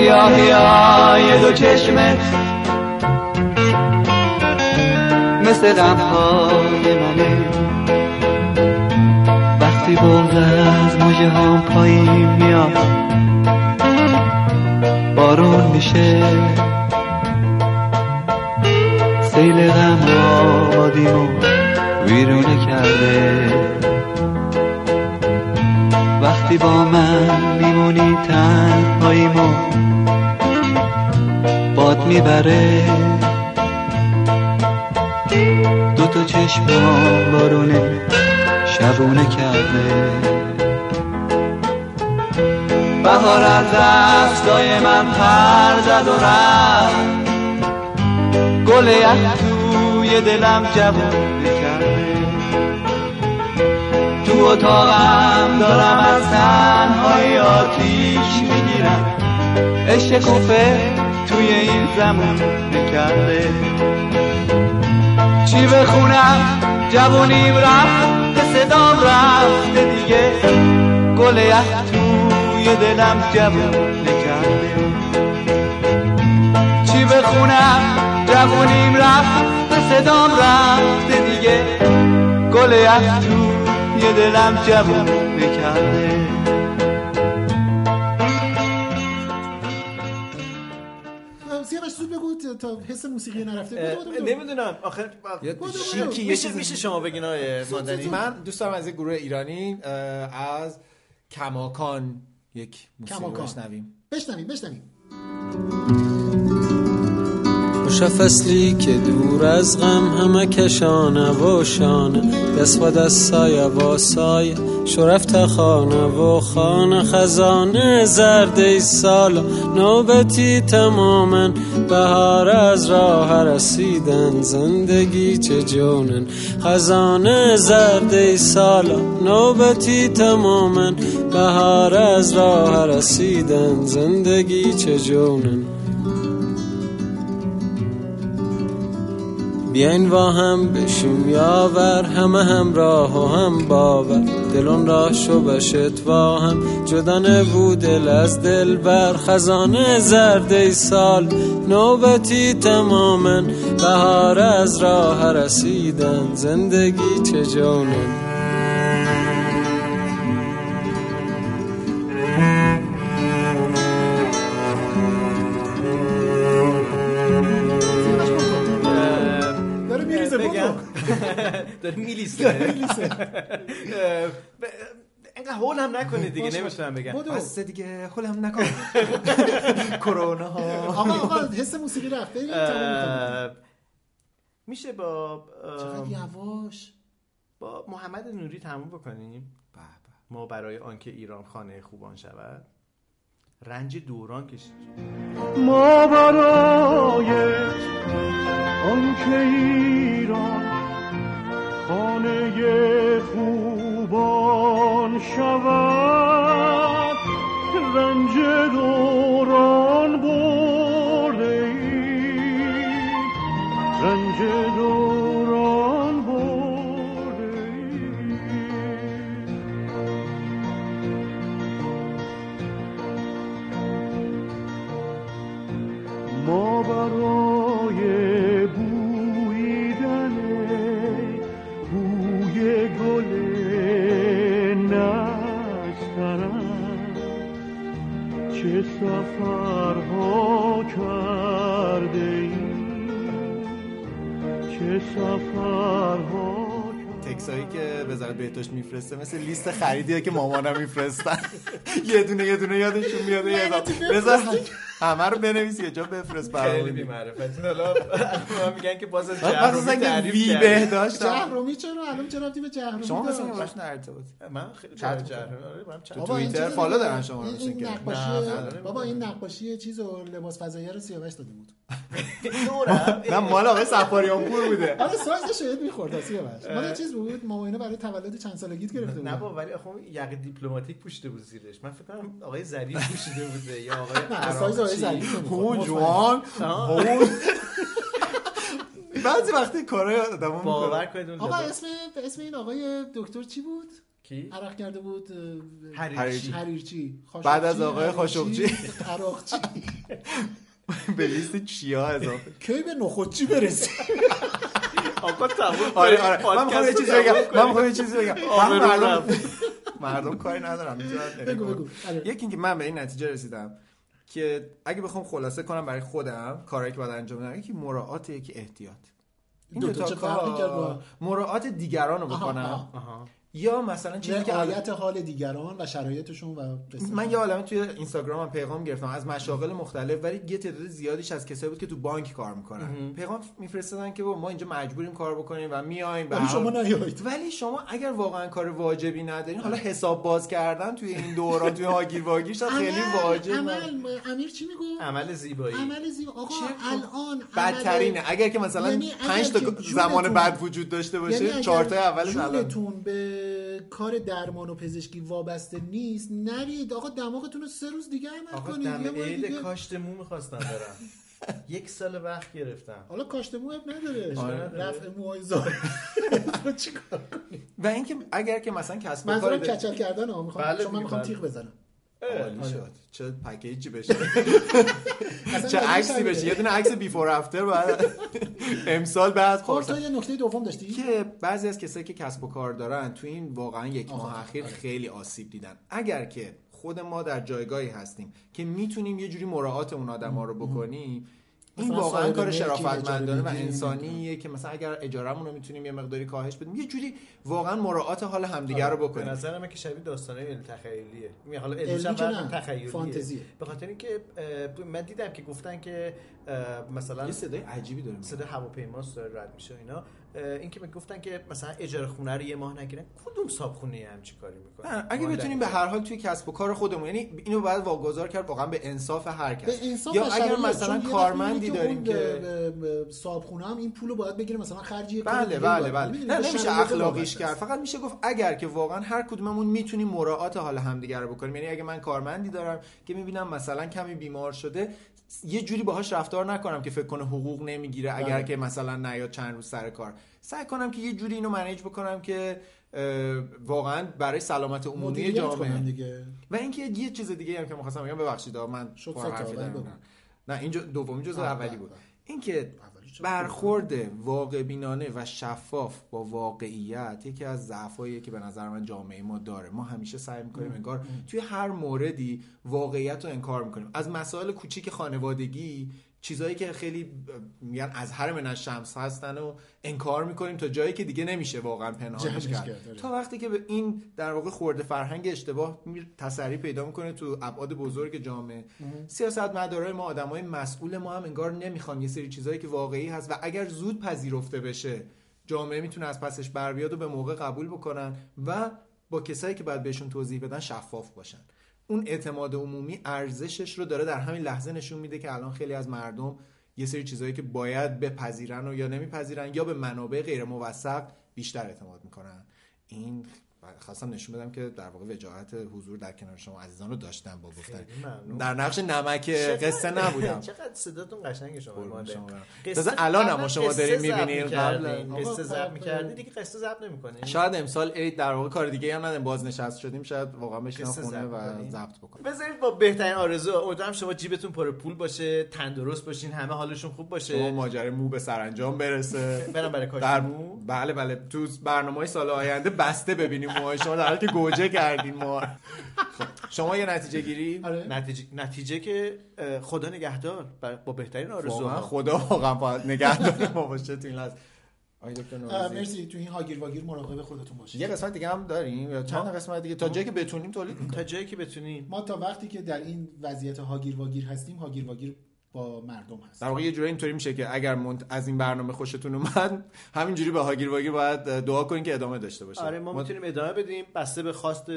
سیاهی دو چشمت مثل غمهای منه وقتی بغز از مجه هم پایین میاد بارون میشه. سیل غم آبادیمو ویرونه کرده. وقتی با من میمونی تنهاییمو باد می‌بره. دو تا بارونه شبونه کرده. بهار از دستای من پر زد و رفت. گل یخ توی دلم جوونه کرده. تو اتاقم دارم از تنهای آتیش می‌گیرم. عشق توی این زمان نکرده. چی بخونم؟ جوونیم رفت صدام رفته دیگه. گل یخ توی دلم جوون نکرده. چی بخونم؟ جوونیم رفت صدام رفته دیگه. گل یخ توی دلم جوون نکرده. سیاوش زود بگو تا- حس موسیقی نرفته. نمی‌دونم. یه بودو. شیکی یه میشه چیز میشه شما بگین آیه ماندنی من دوست دارم از یک گروه ایرانی از کماکان یک موسیقی. بشنویم. بشنویم بشنویم. خوش فصلی که دور از غم همه کشانه و شانه دست و دست سایه و سایه شرفت خانه و خانه خزانه. زرده سال نوبتی تماما بهار از راه رسیدن. زندگی چه جونن؟ خزانه زرده سال نوبتی تماما بهار از راه رسیدن. زندگی چه جونن؟ بیاین با هم بشیم یاور همه همراه و هم باور. دلون را شو با هم جدا نبود دل از دل بر. خزانه زرده سال نوبتی تماما. بهار از راه رسیدن زندگی چه جونن. اینقدر هول هم نکنید دیگه. نمی‌تونم بگم. بس دیگه خودم نکن. کرونا. ها آقا آقا حس موسیقی رفت بریم تموم کنیم. اه، میشه با چقدر یواش؟ با محمد نوری تموم بکنیم؟ ما برای آنکه ایران خانه خوبان شود رنج دوران کشید ما برای آنکه ایران خانه خوبان شود. که وزارت بهداشت میفرسته. مثل لیست خریدیه که مامانم میفرستن. یه دونه یه دونه یادشون میاد. یه دونه. بذار همه رو بنویس یه جا بفرست خیلی برامون بی‌معرفتی حالا میگن که باز جهرومی تعریف. بهداشت جهرومی چرا؟ الان چرا به جهرومی شما؟ مثلا باش در ارتباط من خیلی. جهرومی آره، توییتر follow دارن شما نه، follow بابا این. نقاشی چیز و لباس فضایی رو سیاوش داده بود. دورم. نه مال آقای صفاریان پور بوده. آره سایز شاید می‌خورد سیاوش مال چیز بود؟ مامان اینا برای تولد چند سالگیت گرفته بود نه بابا ولی اون یقه دیپلماتیک پوشیده بود زیرش. من فکر کنم آقای ظریف پوشیده بوده یا آقای نه سایز آقای. ظریف. اون. جوان بعضی وقتی کارهای آدمو باور کنید اون آقا اسم اسم این آقای دکتر چی بود؟ کی؟ عرق کرده بود اه، حریچی حریرچی. بعد از آقای حریرچی، خاشقچی. عراقچی. به لیست چیا اضافه کی به نخودچی برسی آقا تموم آره. آره من می‌خوام یه چیزی بگم من. می‌خوام یه چیزی بگم مردم. مردم کاری ندارم می‌تونن بگو بگو آره. یکی اینکه من به این نتیجه رسیدم که اگه بخوام خلاصه کنم برای خودم کارهایی که باید انجام بدم یکی مراعات یکی احتیاط این دو تا کار مراعات دیگران رو بکنم آها. آها. یا مثلا چیزی که رعایت حال دیگران و شرایطشون و. من یه عالمه توی اینستاگرامم پیغام گرفتم. از مشاغل مختلف ولی یه تعداد زیادیش از کسایی بود که تو بانک کار می‌کنن. پیغام میفرستادن که ما اینجا مجبوریم کار بکنیم و میایم ولی شما نیایید. ولی شما اگر واقعا کار واجبی ندارین حالا حساب باز کردن توی این دوران توی هاگیر واگیر خیلی واجب عمل. امیر چی میگو عمل زیبایی. عمل زیبا. آقا الان بدترینه. اگر که مثلا یعنی اگر پنج تا زمان بد وجود داشته یعنی باشه اگر چهار تا اولش الان به کار درمان و پزشکی وابسته نیست نرید. آقا دماغتون رو سه روز دیگه عمل آقا کنید. یه دم عید دیگه. کاشت مو می‌خواستم برم. یک سال وقت گرفتم. حالا کاشت مو اب نداره. آره. رفع موهای زار چیکار و اینکه اگر که مثلا کسب منظورم داری- کچل کردن ها می‌خوام بله شما دیگه، می‌خوام بله. تیغ بزنم. عالی شد. چه پکیجی بشه. چه عکسی. بشه. یه دونه عکس بیفور افتر بعد امسال بعد خب خورد. تو یه نکته دوم داشتی؟ که بعضی از کسایی که کسب و کار دارن تو این واقعا یک ماه اخیر آره. خیلی آسیب دیدن. اگر که خود ما در جایگاهی هستیم که می‌تونیم یه جوری مراعات اون آدما رو بکنیم این واقعا کار شرافتمندانه و انسانیه که مثلا اگر اجارمون رو می‌تونیم یه مقداری کاهش بدیم یه جوری واقعا مراعات حال همدیگه رو به بکنیم. نظر من که شبیه داستانه علم تخیلیه. می حالا نه، تخیلیه. فانتزیه. به خاطر اینکه من دیدم که گفتن که مثلا یه صدای عجیبی داره صدا هواپیماست داره رد میشه اینا. این که می‌گفتن که مثلا اجاره خونه رو یه ماه نگیرن کدوم صاحب خونه همچی کاری می‌کنه نه، اگه بتونیم به هر حال توی کسب و کار خودمون یعنی اینو باید واگذار کرد واقعا به انصاف هر کس به انصاف یا اگر. مثلا کارمندی داریم که صاحب خونه هم این پولو باید بگیره مثلا خرج یه کار بله بله. بله می‌دونی؟ نه نمیشه اخلاقیش کرد. فقط میشه گفت اگر که واقعا هر کدوممون می‌تونیم مراعات حال همدیگه رو بکنیم یعنی اگه من کارمندی دارم که می‌بینم مثلا کمی بیمار شده یه جوری باهاش رفتار نکنم که فکر کنه حقوق نمی‌گیره اگر بله. که مثلا نیاد چند روز سر کار سعی کنم که یه جوری اینو منیج بکنم که واقعا برای سلامت عمومی جامعه. دیگه. و اینکه یه چیز دیگه هم که می‌خواستم بگم ببخشید من شد. نه این جو- دومی جزء اولی بود. اینکه؟ برخورد واقع بینانه و شفاف با واقعیت یکی از ضعفاییه که به نظر من جامعه ما داره. ما همیشه سعی می‌کنیم انگار توی هر موردی واقعیت رو انکار می‌کنیم. از مسائل کوچیک خانوادگی چیزایی که خیلی میگن از هر من شمس هستن و انکار می‌کنیم تا جایی که دیگه نمیشه واقعا پنهانش کرد. تا وقتی که به این در واقع خورده فرهنگ اشتباه تسری پیدا می‌کنه تو ابعاد بزرگ جامعه. سیاست مدارای ما آدمای مسئول ما هم انگار نمی‌خوان یه سری چیزایی که واقعی هست و اگر زود پذیرفته بشه جامعه می‌تونه از پسش بر بیاد و به موقع قبول بکنن و با کسایی که باید بهشون توضیح بدن شفاف باشن. اون اعتماد عمومی ارزشش رو داره در همین لحظه نشون میده که الان خیلی از مردم یه سری چیزایی که باید بپذیرن و یا نمیپذیرن یا به منابع غیر موثق بیشتر اعتماد می‌کنن. این خواستم نشون بدم که در واقع وجاهت حضور در کنار شما عزیزان رو داشتم با گفتن. در نقش نمک قصه نبودم. چقدر صداتون قشنگ شما. شما تازه الان هم شما دارین می‌بینین. قبل- قصه ضبط خب، می‌کردین. دیگه قصه ضبط نمی‌کنین. شاید امسال عید در واقع کار دیگه هم نداریم. بازنشست شدیم شاید واقعا بشینم خونه و. ضبط بکنیم بذارید با بهترین آرزو. امیدوارم شما جیبتون پر پول باشه تندرست باشین همه حالشون خوب شما باشه ماجرای مو به سرانجام برسه. برم برای کاش مو. بله بله. تو برنامه های سال آینده بسته ببینیم موهای شما در حالی که گوجه کردین ما. خب، شما یه نتیجه گیری آره. نتیجه نتیجه که خدا نگهدار. با بهترین آرزوها. خدا واقعا باید نگهدار ما باشه تو این لحظه. مرسی. تو این هاگیر واگیر مراقب خودتون باشید. یه قسمت دیگه هم داریم. یا چند ما- قسمت دیگه؟ تا جایی که بتونیم تولید تا جایی که بتونین ما تا وقتی که در این وضعیت هاگیر واگیر هستیم هاگیر واگیر با مردم هست. در واقع یه جوری اینطوری میشه که اگر منت... از این برنامه خوشتون اومد همینجوری به هاگیر واگیر باید دعا کنین که ادامه داشته باشه. آره ما می‌تونیم ادامه بدیم. بسته به خواست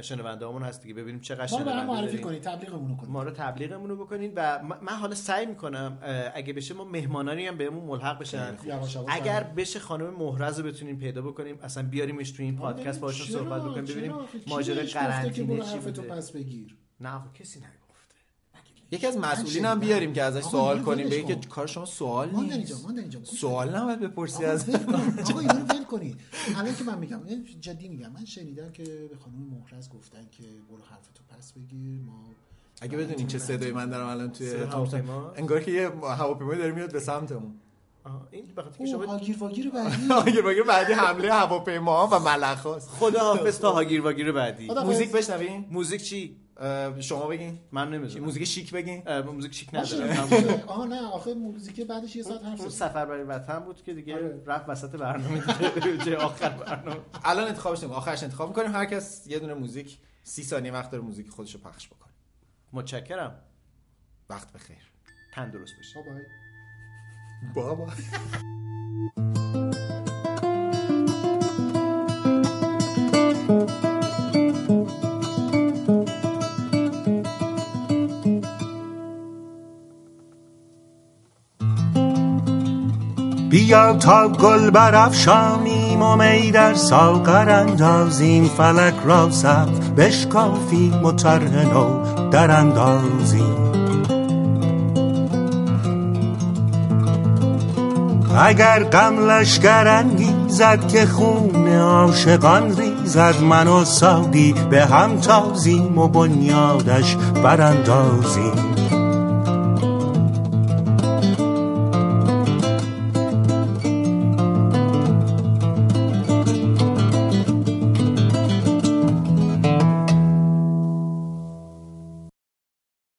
شنوندهامون هست دیگه. ببینیم چقدر ما رو معرفی. کنید تبلیغمون رو کنید. ما رو تبلیغمون رو بکنین و من- حالا سعی می‌کنم اگه بشه ما مهمانانی هم بهمون ملحق بشن. اگر. بشه خانم مهرز رو بتونیم پیدا بکنیم اصلا بیاریمش تو این پادکست باهاشون؟ صحبت بکنیم؟ ببینیم که قرنطینه چی بوده؟ نه آخه کسی نگفته یکی از مسئولین هم. بیاریم که ازش سوال کنیم. بگه. که کار شما سوال اینجا نیست. اینجا سوال نباید بپرسی از. آقا اینو ول کنید. الان که من میگم جدی میگم. من شنیدم که به خانم مهرز گفتن که برو حرفتو پس بگیر. ما اگه بدونین چه صدایی من دارم الان توی هواپیما؟ انگار که یه هواپیمایی داره میاد به سمتمون. این بخاطر که شما هاگیر واگیر بعدی. آگه بگه بعدی حمله هواپیما و ملخ خدا حافظ تا هاگیر واگیر بعدی موزیک بشنوین موزیک چی؟ شما بگین. من نمی‌دونم. موزیک شیک بگین. موزیک چیک باشه. ندارم. آها نه آخه موزیک بعدش یه ساعت حرف. سفر برای وطن بود که دیگه آره. رفت وسط برنامه دیگه. آخر برنامه. الان انتخابش نمیم آخرش انتخاب می‌کنیم. هر کس یه دونه موزیک سی ثانیه وقت داره موزیک خودش رو پخش بکنه. متشکرم. وقت بخیر. تندرست باشید بابا. بابا. تا گل برافشانیم و می در ساغر اندازیم فلک را سقف بشکافیم و طرح نو در اندازیم. اگر غم لشکر انگیزد که خون عاشقان ریزد من و ساقی به هم تازیم و بنیادش براندازیم.